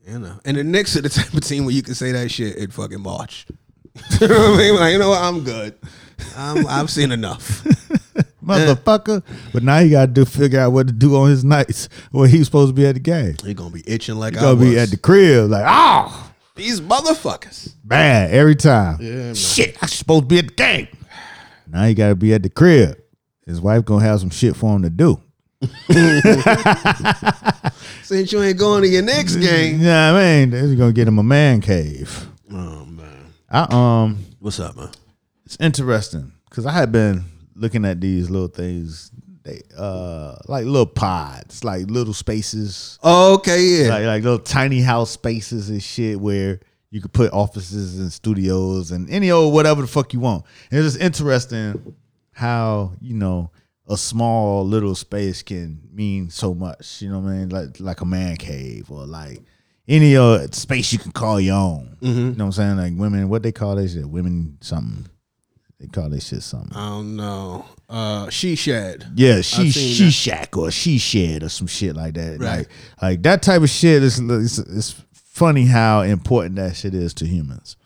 You know, and the Knicks are the [laughs] type of team where you can say that shit in fucking March. [laughs] you know what I mean? Like, you know what? I'm good. I'm, I've seen enough. [laughs] Motherfucker. But now you gotta do figure out what to do on his nights when he's supposed to be at the game. He gonna be itching like He I gonna was. be at the crib, like, oh These motherfuckers. bad every time. Yeah. Shit, I supposed to be at the game. Now he gotta be at the crib. His wife gonna have some shit for him to do. [laughs] Since you ain't going to your next game. Yeah, I mean, they're gonna get him a man cave. Oh man. I um, What's up, man? it's interesting because I had been looking at these little things. They uh, like little pods, like little spaces, Oh, okay, yeah. like like little tiny house spaces and shit where you could put offices and studios and any old whatever the fuck you want. And it's just interesting how you know a small little space can mean so much. You know what I mean? Like like a man cave or like any uh space you can call your own. You know what I'm saying? Like women, what they call this shit? Women something. They call this shit something. I don't know. Uh, she shed. Yeah, she she that. shack or she shed or some shit like that. Right. Like like that type of shit is it's, it's funny how important that shit is to humans.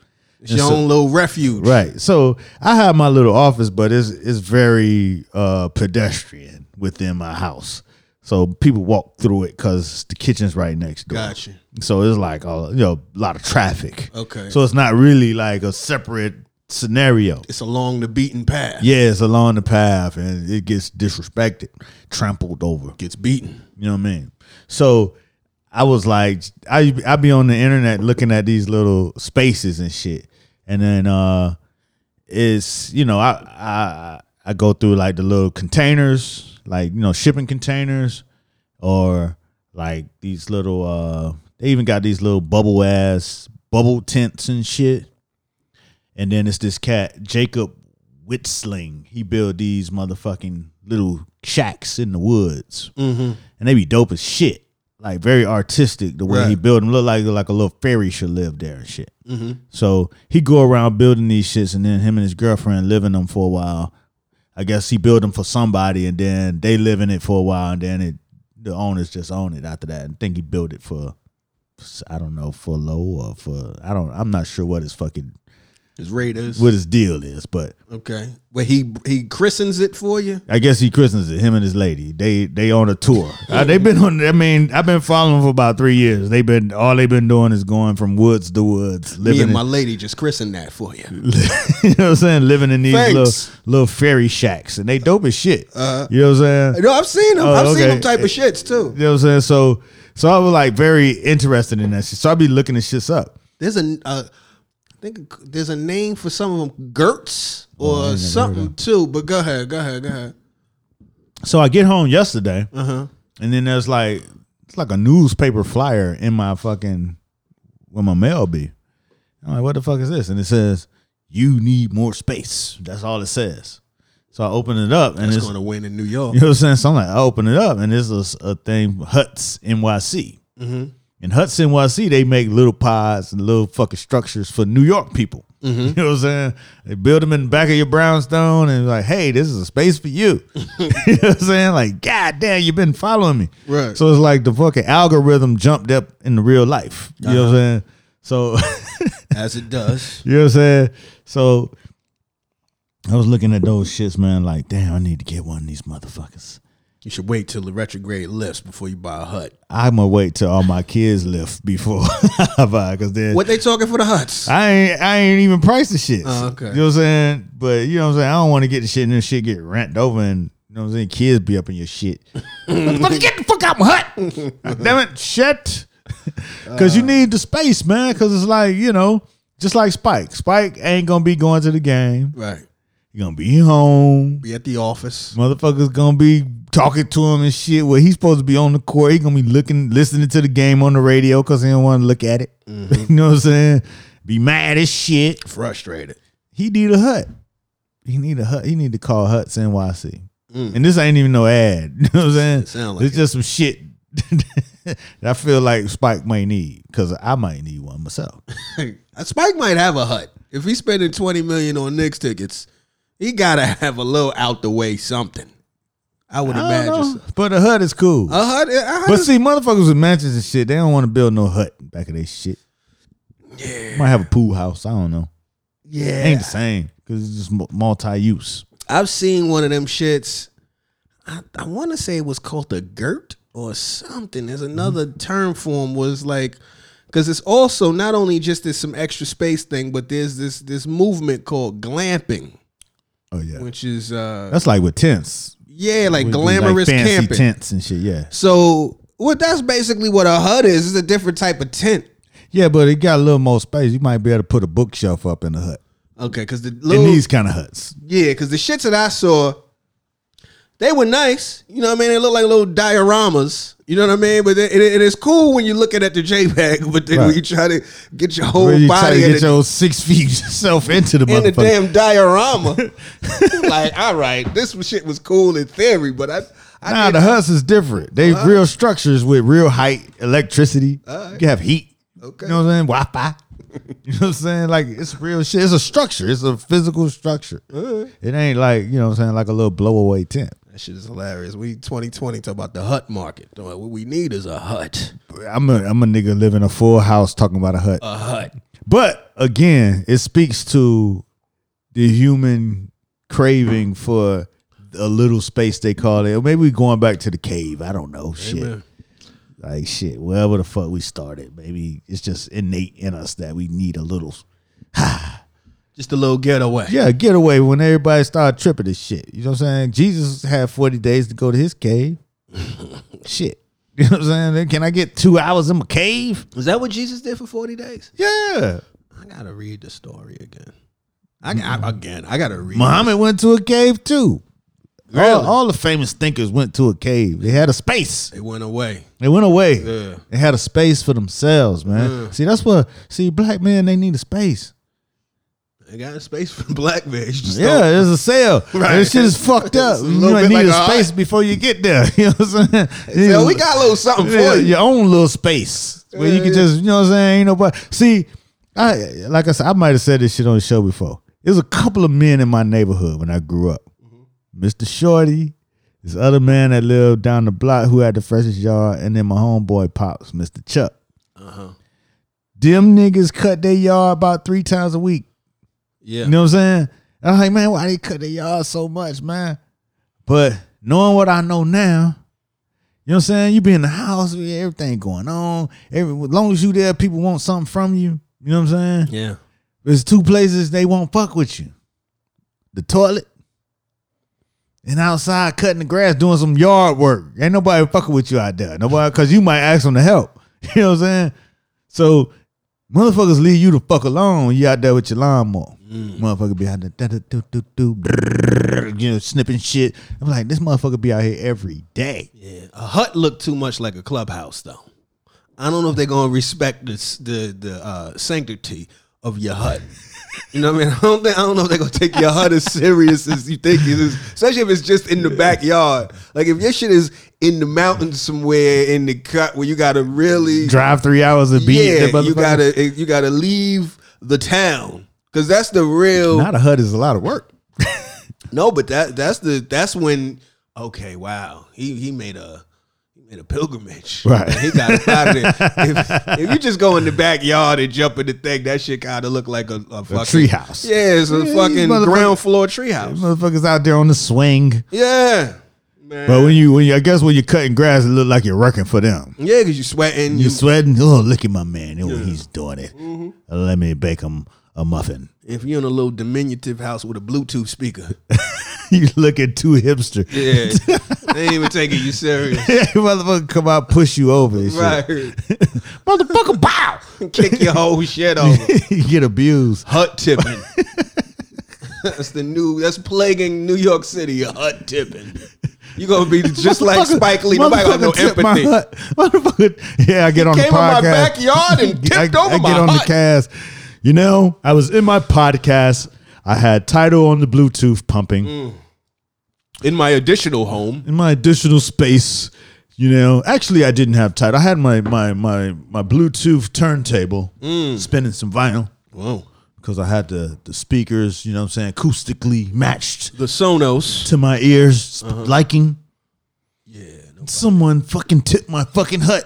It's your so- own little refuge. Right. So I have my little office, but it's it's very uh pedestrian within my house. So people walk through it because the kitchen's right next door. Gotcha. So it's like a you know a lot of traffic. Okay. So it's not really like a separate scenario. It's along the beaten path. Yeah, it's along the path and it gets disrespected, trampled over. Gets beaten. You know what I mean? So I was like, I I be on the internet looking at these little spaces and shit, and then uh, it's you know I I I go through like the little containers, like you know shipping containers, or like these little uh they even got these little bubble ass bubble tents and shit. And then it's this cat, Jacob Witzling. He built these motherfucking little shacks in the woods. Mm-hmm. And they be dope as shit. Like very artistic the way he built them. Look like like a little fairy should live there and shit. So he go around building these shits and then him and his girlfriend live in them for a while. I guess he built them for somebody and then they live in it for a while and then it the owners just own it after that. I think he built it for I don't know, for low or for I don't I'm not sure what his fucking His Raiders. what his deal is, but okay. Well, he he christens it for you. I guess he christens it. Him and his lady. They they on a tour. [laughs] Uh, they've been on. I mean, I've been following them for about three years. They've been all they've been doing is going from woods to woods, Me living. and in, my lady just christened that for you. [laughs] you know what I'm saying? Living in these Thanks. little little fairy shacks, and they dope as shit. Uh-huh. You know what I'm saying? No, I've seen them. Oh, I've seen them type of shits too. You know what I'm saying? So so I was like very interested in that shit. So I'd be looking this shits up. There's a, uh, think there's a name for some of them, yurts Oh, or something too. But go ahead, go ahead, go ahead. So I get home yesterday, Uh-huh. and then there's like it's like a newspaper flyer in my fucking where my mail be. I'm like, what the fuck is this? And it says, "You need more space." That's all it says. So I open it up, and It's it's going to win in New York. you know what I'm saying. So I'm like, I open it up, and this is a thing Huts NYC. Mm-hmm. And Huts NYC, they make little pods and little fucking structures for New York people. Mm-hmm. [laughs] You know what I'm saying? They build them in the back of your brownstone and like, hey, this is a space for you. [laughs] you know what I'm saying? Like, god damn, you've been following me. Right. So it's like the fucking algorithm jumped up in the real life. You know what I'm saying? So [laughs] As it does. you know what I'm saying? So I was looking at those shits, man, like, damn, I need to get one of these motherfuckers. You should wait till the retrograde lifts before you buy a hut. I'm gonna wait till all my kids lift before [laughs] I buy, cause then What they talking for the huts? I ain't I ain't even priced the shit. Oh, okay. You know what I'm saying? But you know what I'm saying? I don't want to get the shit and then shit get rent over and you know what I'm saying? Kids be up in your shit. [laughs] Motherfucker, get the fuck out my hut. [laughs] Damn it, shit. Cause you uh. need the space, man. Cause it's like, you know, just like Spike. Spike ain't gonna be going to the game. Right. He gonna be home. Be at the office. Motherfuckers gonna be talking to him and shit. Where he's supposed to be on the court, he gonna be looking, listening to the game on the radio because he don't want to look at it. Mm-hmm. [laughs] you know what I'm saying? Be mad as shit. Frustrated. He need a hut. He need a hut. He need to call Huts NYC. Mm. And this ain't even no ad. [laughs] You know what I'm saying? It sound like it's just some shit [laughs] that I feel like Spike might need because I might need one myself. Spike might have a hut. If he's spending 20 million on Knicks tickets, he gotta have a little out the way something. I would I imagine. know, but a hut is cool. A hut, a hut But is- see, motherfuckers with mansions and shit, they don't want to build no hut back of their shit. yeah, Might have a pool house. I don't know. yeah. Ain't the same because it's just multi-use. I've seen one of them shits. I, I want to say it was called a yurt or something. There's another term for 'em was like because it's also not only just this some extra space thing, but there's this this movement called glamping, Oh yeah, which is uh that's like with tents. Yeah, like glamorous fancy camping. tents and shit. Yeah, So well, That's basically what a hut is. It's a different type of tent. yeah, but it got a little more space. You might be able to put a bookshelf up in the hut. Okay, because the In these kind of huts, yeah, because the shits that I saw, they were nice. You know what I mean? They look like little dioramas. You know what I mean? But it, it, it is cool when you're looking at the JPEG, but then when you try to get your whole you try body get the, your six feet [laughs] self into the in the damn diorama, [laughs] like all right, this shit was cool in theory, but I, I Nah, the huts is different. They real structures with real height, electricity. You can have heat. Okay. You know what I'm saying? Wi Fi. [laughs] you know what I'm saying? Like it's real shit. It's a structure. It's a physical structure. It ain't like, you know what I'm saying, like a little blowaway tent. That shit is hilarious. We 2020 talk about the hut market. What we need is a hut. I'm a I'm a nigga living a full house talking about a hut. A hut. But again, it speaks to the human craving for a little space they call it. Or maybe we going back to the cave. I don't know. Shit. Amen. Like shit, wherever the fuck we started. Maybe it's just innate in us that we need a little [sighs] ah, Just a little getaway. Yeah, getaway when everybody started tripping this shit. You know what I'm saying? Jesus had 40 days to go to his cave. [laughs] shit. You know what I'm saying? Can I get two hours in my cave? Is that what Jesus did for 40 days? Yeah. I gotta read the story again. I, I mm-hmm. again. I gotta read. Muhammad went to a cave too. All, Really? all the famous thinkers went to a cave. They had a space. They went away. They went away. Yeah. They had a space for themselves, man. See, that's what. See, black men they need a space. They got a space for [laughs] black men. Yeah, don't- there's a sale. [laughs] Right. This shit is fucked [laughs] up. You might need like a space before you get there. You know what I'm saying? So we got a little something yeah, for you. your own little space where you can just, you know what I'm saying? Ain't nobody. See, I like I said, I might have said this shit on the show before. There's a couple of men in my neighborhood when I grew up. Mr. Shorty, this other man that lived down the block who had the freshest yard, and then my homeboy pops, Mr. Chuck. Uh-huh. Them niggas cut their yard about three times a week. Yeah. You know what I'm saying? I'm like, man, why they cut the yard so much, man? But knowing what I know now, you know what I'm saying? You be in the house, everything going on. Every, as long as you there, people want something from you. You know what I'm saying? Yeah. There's two places they won't fuck with you. The toilet and outside cutting the grass, doing some yard work. Ain't nobody fucking with you out there. Nobody, cause you might ask them to help. [laughs] You know what I'm saying? So motherfuckers leave you the fuck alone. You out there with your lawnmower. Motherfucker be out there, da, da, do, do, do, brrr, you know, snipping shit. I'm like, this motherfucker be out here every day. Yeah. A hut looked too much like a clubhouse, though. I don't know if they're gonna respect this, the the uh, sanctity of your hut. [laughs] You know what I mean? I don't think I don't know if they're gonna take your hut as serious as you think it is, especially if it's just in the backyard. Like if your shit is in the mountains somewhere in the cut where you gotta really Drive three hours and beat yeah, you gotta eh, you gotta leave the town because that's the real Not a hut is a lot of work. [laughs] no, but that that's the that's when okay, wow, he he made a he made a pilgrimage, [laughs] Right. He got out of there. If, [laughs] if you just go in the backyard and jump in the thing, that shit kind of look like a, a fucking treehouse. Yeah, it's a Yeah, fucking ground floor treehouse. Motherfuckers out there on the swing. Yeah, man. But when you when you I guess when you're cutting grass, it look like you're working for them. yeah, because you're sweating. You You, sweating? Oh, look at my man. Oh, he's doing it. Mm-hmm. Let me bake him a muffin. if you're in a little diminutive house with a Bluetooth speaker, [laughs] you looking too hipster. yeah, [laughs] they ain't even taking you serious. [laughs] Motherfucker come out, push you over. Right, Motherfucker, bow. kick your whole shit over. you get abused. hut tipping. that's the new. That's plaguing New York City. Hut tipping. You gonna be [laughs] just like Spike Lee. Nobody got no motherfucker tipped my empathy. Motherfucker, yeah, I get on the Came in my podcast. backyard and [laughs] tipped I, over I my get on hut. the cast. You know, I was in my podcast. I had Tidal on the Bluetooth pumping. Mm. In my additional home. in my additional space, you know, actually I didn't have Tidal. I had my my my my Bluetooth turntable Mm. spinning some vinyl Whoa. Because I had the the speakers, you know what I'm saying, acoustically matched The Sonos. to my ears Uh-huh. liking. Yeah. No. Someone fucking tipped my fucking hut.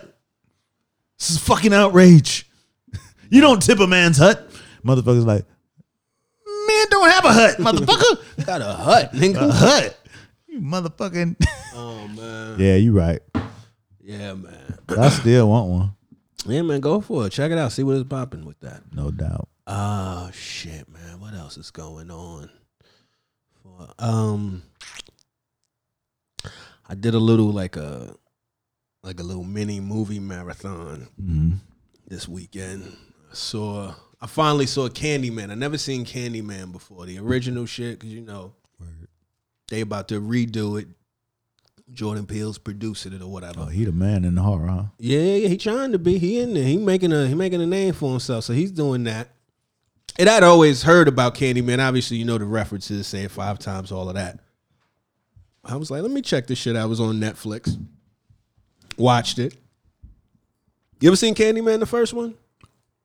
This is fucking outrage. [laughs] you don't tip a man's hut. Motherfucker's like, man don't have a hut, motherfucker. [laughs] Got a hut, a nigga. hut. You motherfucking [laughs] Oh man. Yeah, you right. Yeah, man. I still want one. Yeah, man. Go for it. Check it out. See what is popping with that. No doubt. Oh shit, man. What else is going on? Um I did a little like a like a little mini movie marathon Mhm. this weekend. I saw I finally saw Candyman. I never seen Candyman before. The original shit, cause you know they about to redo it. Jordan Peele's producing it or whatever. Oh, he the man in the horror, huh? Yeah, yeah, yeah. He trying to be. He in there. He making a he making a name for himself. So he's doing that. And I'd always heard about Candyman. Obviously, you know the references, say it five times, all of that. I was like, let me check this shit. I was on Netflix. Watched it. You ever seen Candyman, the first one?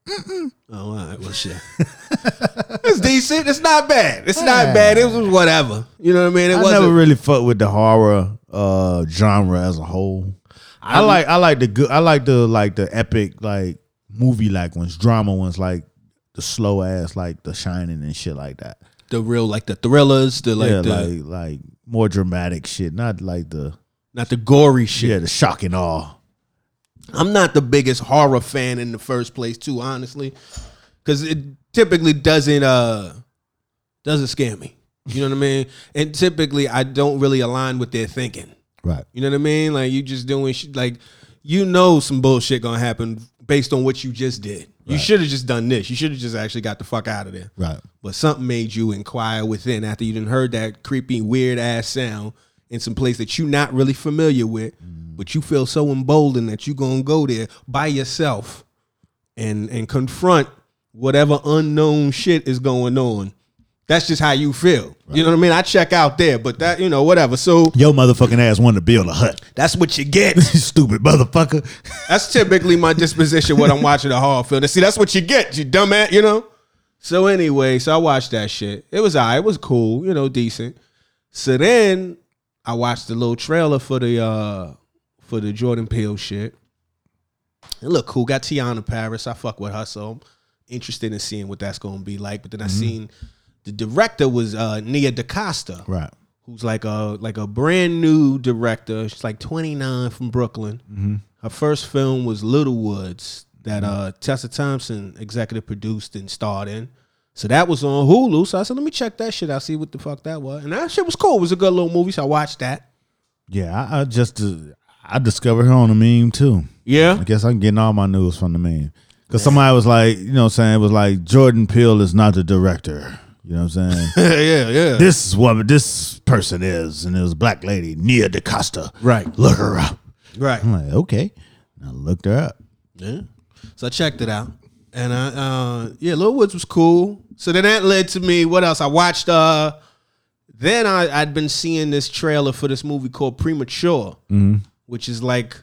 Oh, all right. Well, shit. [laughs] it's decent. It's not bad. It's not bad. It was whatever. You know what I mean? It I wasn't. never really fucked with the horror uh genre as a whole. I, like I like the good I like the like the epic like movie like ones, drama ones like the slow ass like the shining and shit like that. the real, like the thrillers, the like yeah, the like like more dramatic shit, not like the not the gory shit. yeah, the shock and awe. I'm not the biggest horror fan in the first place, too, honestly, because it typically doesn't uh doesn't scare me. You know what I mean? And typically, I don't really align with their thinking. Right. You know what I mean? Like you just doing shit, like you know some bullshit gonna happen based on what you just did. You should have just done this. You should have just actually got the fuck out of there. Right. But something made you inquire within after you didn't heard that creepy, weird ass sound in some place that you're not really familiar with, mm. but you feel so emboldened that you gonna go there by yourself and and confront whatever unknown shit is going on. That's just how you feel. You know what I mean? I check out there, but that you know whatever. So Yo motherfucking ass wanted to build a hut. that's what you get. [laughs] Stupid motherfucker. That's typically my disposition when I'm watching a horror film. And see, that's what you get, you dumbass, you know? So anyway, so I watched that shit. It was all right, it was cool, you know, decent. So then I watched the little trailer for the uh for the Jordan Peele shit. It looked cool. Got Teyonah Parris. I fuck with her, so I'm interested in seeing what that's gonna be like. But then I seen the director was uh Nia DaCosta Right. who's like a like a brand new director. She's like 29 from Brooklyn. Her first film was Little Woods that uh Tessa Thompson executive produced and starred in. So that was on Hulu. So I said, let me check that shit out, see what the fuck that was. And that shit was cool. It was a good little movie. So I watched that. Yeah, I, I just uh, I discovered her on the meme too. Yeah. I guess I'm getting all my news from the meme. Cause somebody was like, you know what I'm saying, it was like Jordan Peele is not the director. You know what I'm saying? [laughs] yeah, yeah. Yeah. This is what this person is, and it was a black lady, Nia DaCosta. Right. Look her up. right. I'm like, okay. And I looked her up. Yeah. So I checked it out. And I uh yeah, Little Woods was cool. So then that led to me, what else? I watched uh then I, I'd been seeing this trailer for this movie called Premature, which is like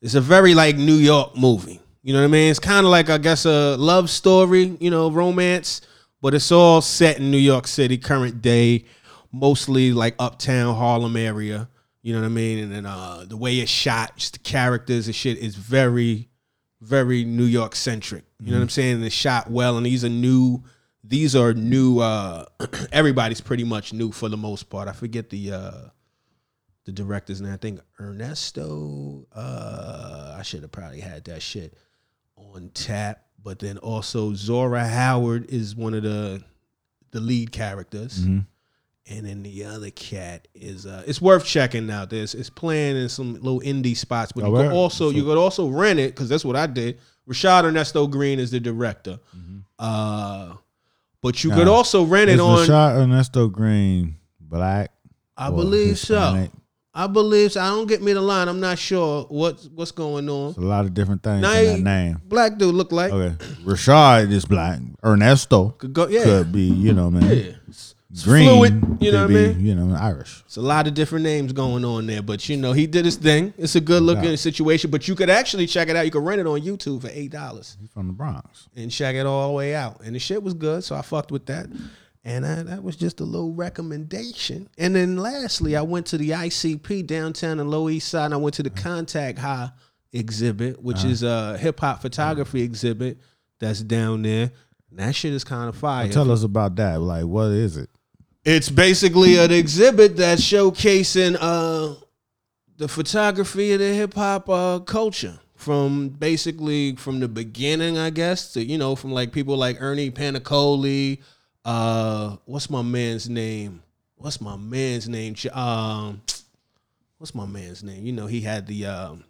it's a very like New York movie. You know what I mean? It's kind of like I guess a love story, you know, romance, but it's all set in New York City, current day, mostly like uptown Harlem area. You know what I mean? And then uh, the way it's shot, just the characters and shit is very, very New York centric. You know what I'm saying? And it's shot well, and these are new. These are new. Uh, [clears throat] everybody's pretty much new for the most part. I forget the uh, the director's name. I think Ernesto. Uh, I should have probably had that shit on tap. But then also Zora Howard is one of the the lead characters. And then the other cat is uh it's worth checking out. This it's playing in some little indie spots, but Oh, you could also you could also rent it because that's what I did. Rashad Ernesto Green is the director. Uh but you could also rent it on Rashad Ernesto Green black? I believe so. I believe so. I don't get me the line. I'm not sure what's what's going on. It's a lot of different things Nah, in that name. Black dude look like Okay. Rashad is black. Ernesto could go yeah. could be, you know, man. Yeah. Green, fluid, you know what I mean? You know, Irish. It's a lot of different names going on there, but you know, he did his thing. It's a good looking situation, but you could actually check it out. You could rent it on YouTube for eight dollars He's from the Bronx. and check it all the way out. And the shit was good, so I fucked with that. And I, that was just a little recommendation. And then lastly, I went to the ICP downtown in Low East Side. And I went to the Contact High exhibit, which is a hip hop photography exhibit that's down there. And that shit is kind of fire. Tell us about that. Like, what is it? It's basically an exhibit that's showcasing uh, the photography of the hip hop uh, culture from basically from the beginning, I guess, to you know, from like people like Ernie Paniccioli. Uh, what's my man's name? What's my man's name? Um, what's my man's name? You know, he had the um,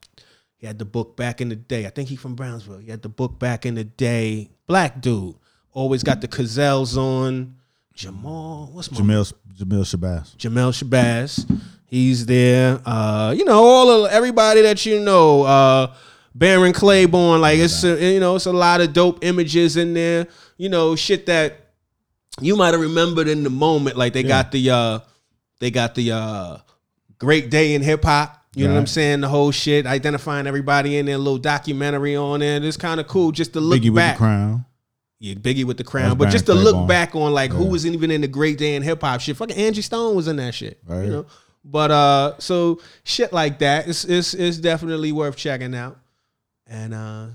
he had the book back in the day. I think he from Brownsville. He had the book back in the day. Black dude, always got the Cazals on. Jamal, what's my Jamil Jamil Shabazz. Jamel Shabazz. He's there. Uh, you know, all of everybody that you know. Uh, Barron Claiborne. Like it's uh, you know, it's a lot of dope images in there. You know, shit that you might have remembered in the moment. Like they got the uh they got the uh great day in hip hop. You know what I'm saying? The whole shit, identifying everybody in there, a little documentary on it. It's kind of cool just to look Biggie with back. the crown. Yeah, Biggie with the crown. That's but just to look Claiborne. back on like who Yeah. was even in the great day in hip hop shit. Fucking Angie Stone was in that shit. Right. You know? But uh so shit like that is is is definitely worth checking out. And uh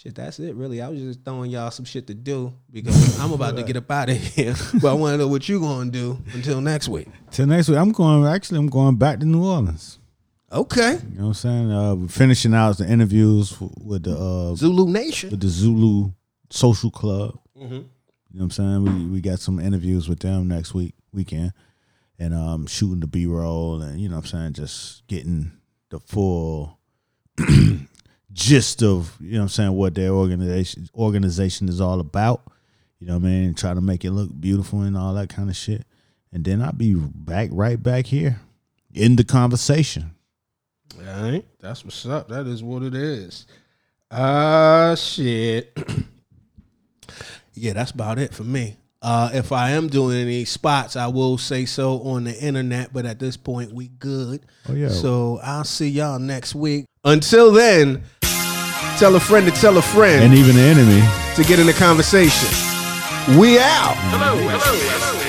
shit, that's it really. I was just throwing y'all some shit to do because [laughs] I'm about to get up out of here. but I want to know what you gonna do until next week. Till next week, I'm going. Actually, I'm going back to New Orleans. Okay. You know what I'm saying? Uh, we're finishing out the interviews with the uh, Zulu Nation. with the Zulu Social Club. Mhm. You know what I'm saying? We we got some interviews with them next week weekend, and um, shooting the B roll, and you know what I'm saying, just getting the full [clears throat] gist of you know what I'm saying what their organization organization is all about. You know what I mean? Try to make it look beautiful and all that kind of shit, and then I'll be back right back here in the conversation. All right. That's what's up. That is what it is. Uh shit. [clears throat] yeah, that's about it for me. Uh if I am doing any spots, I will say so on the internet, but at this point we good. Oh, yeah. So I'll see y'all next week. Until then, tell a friend to tell a friend And even the enemy. to get in the conversation. We out. The main thing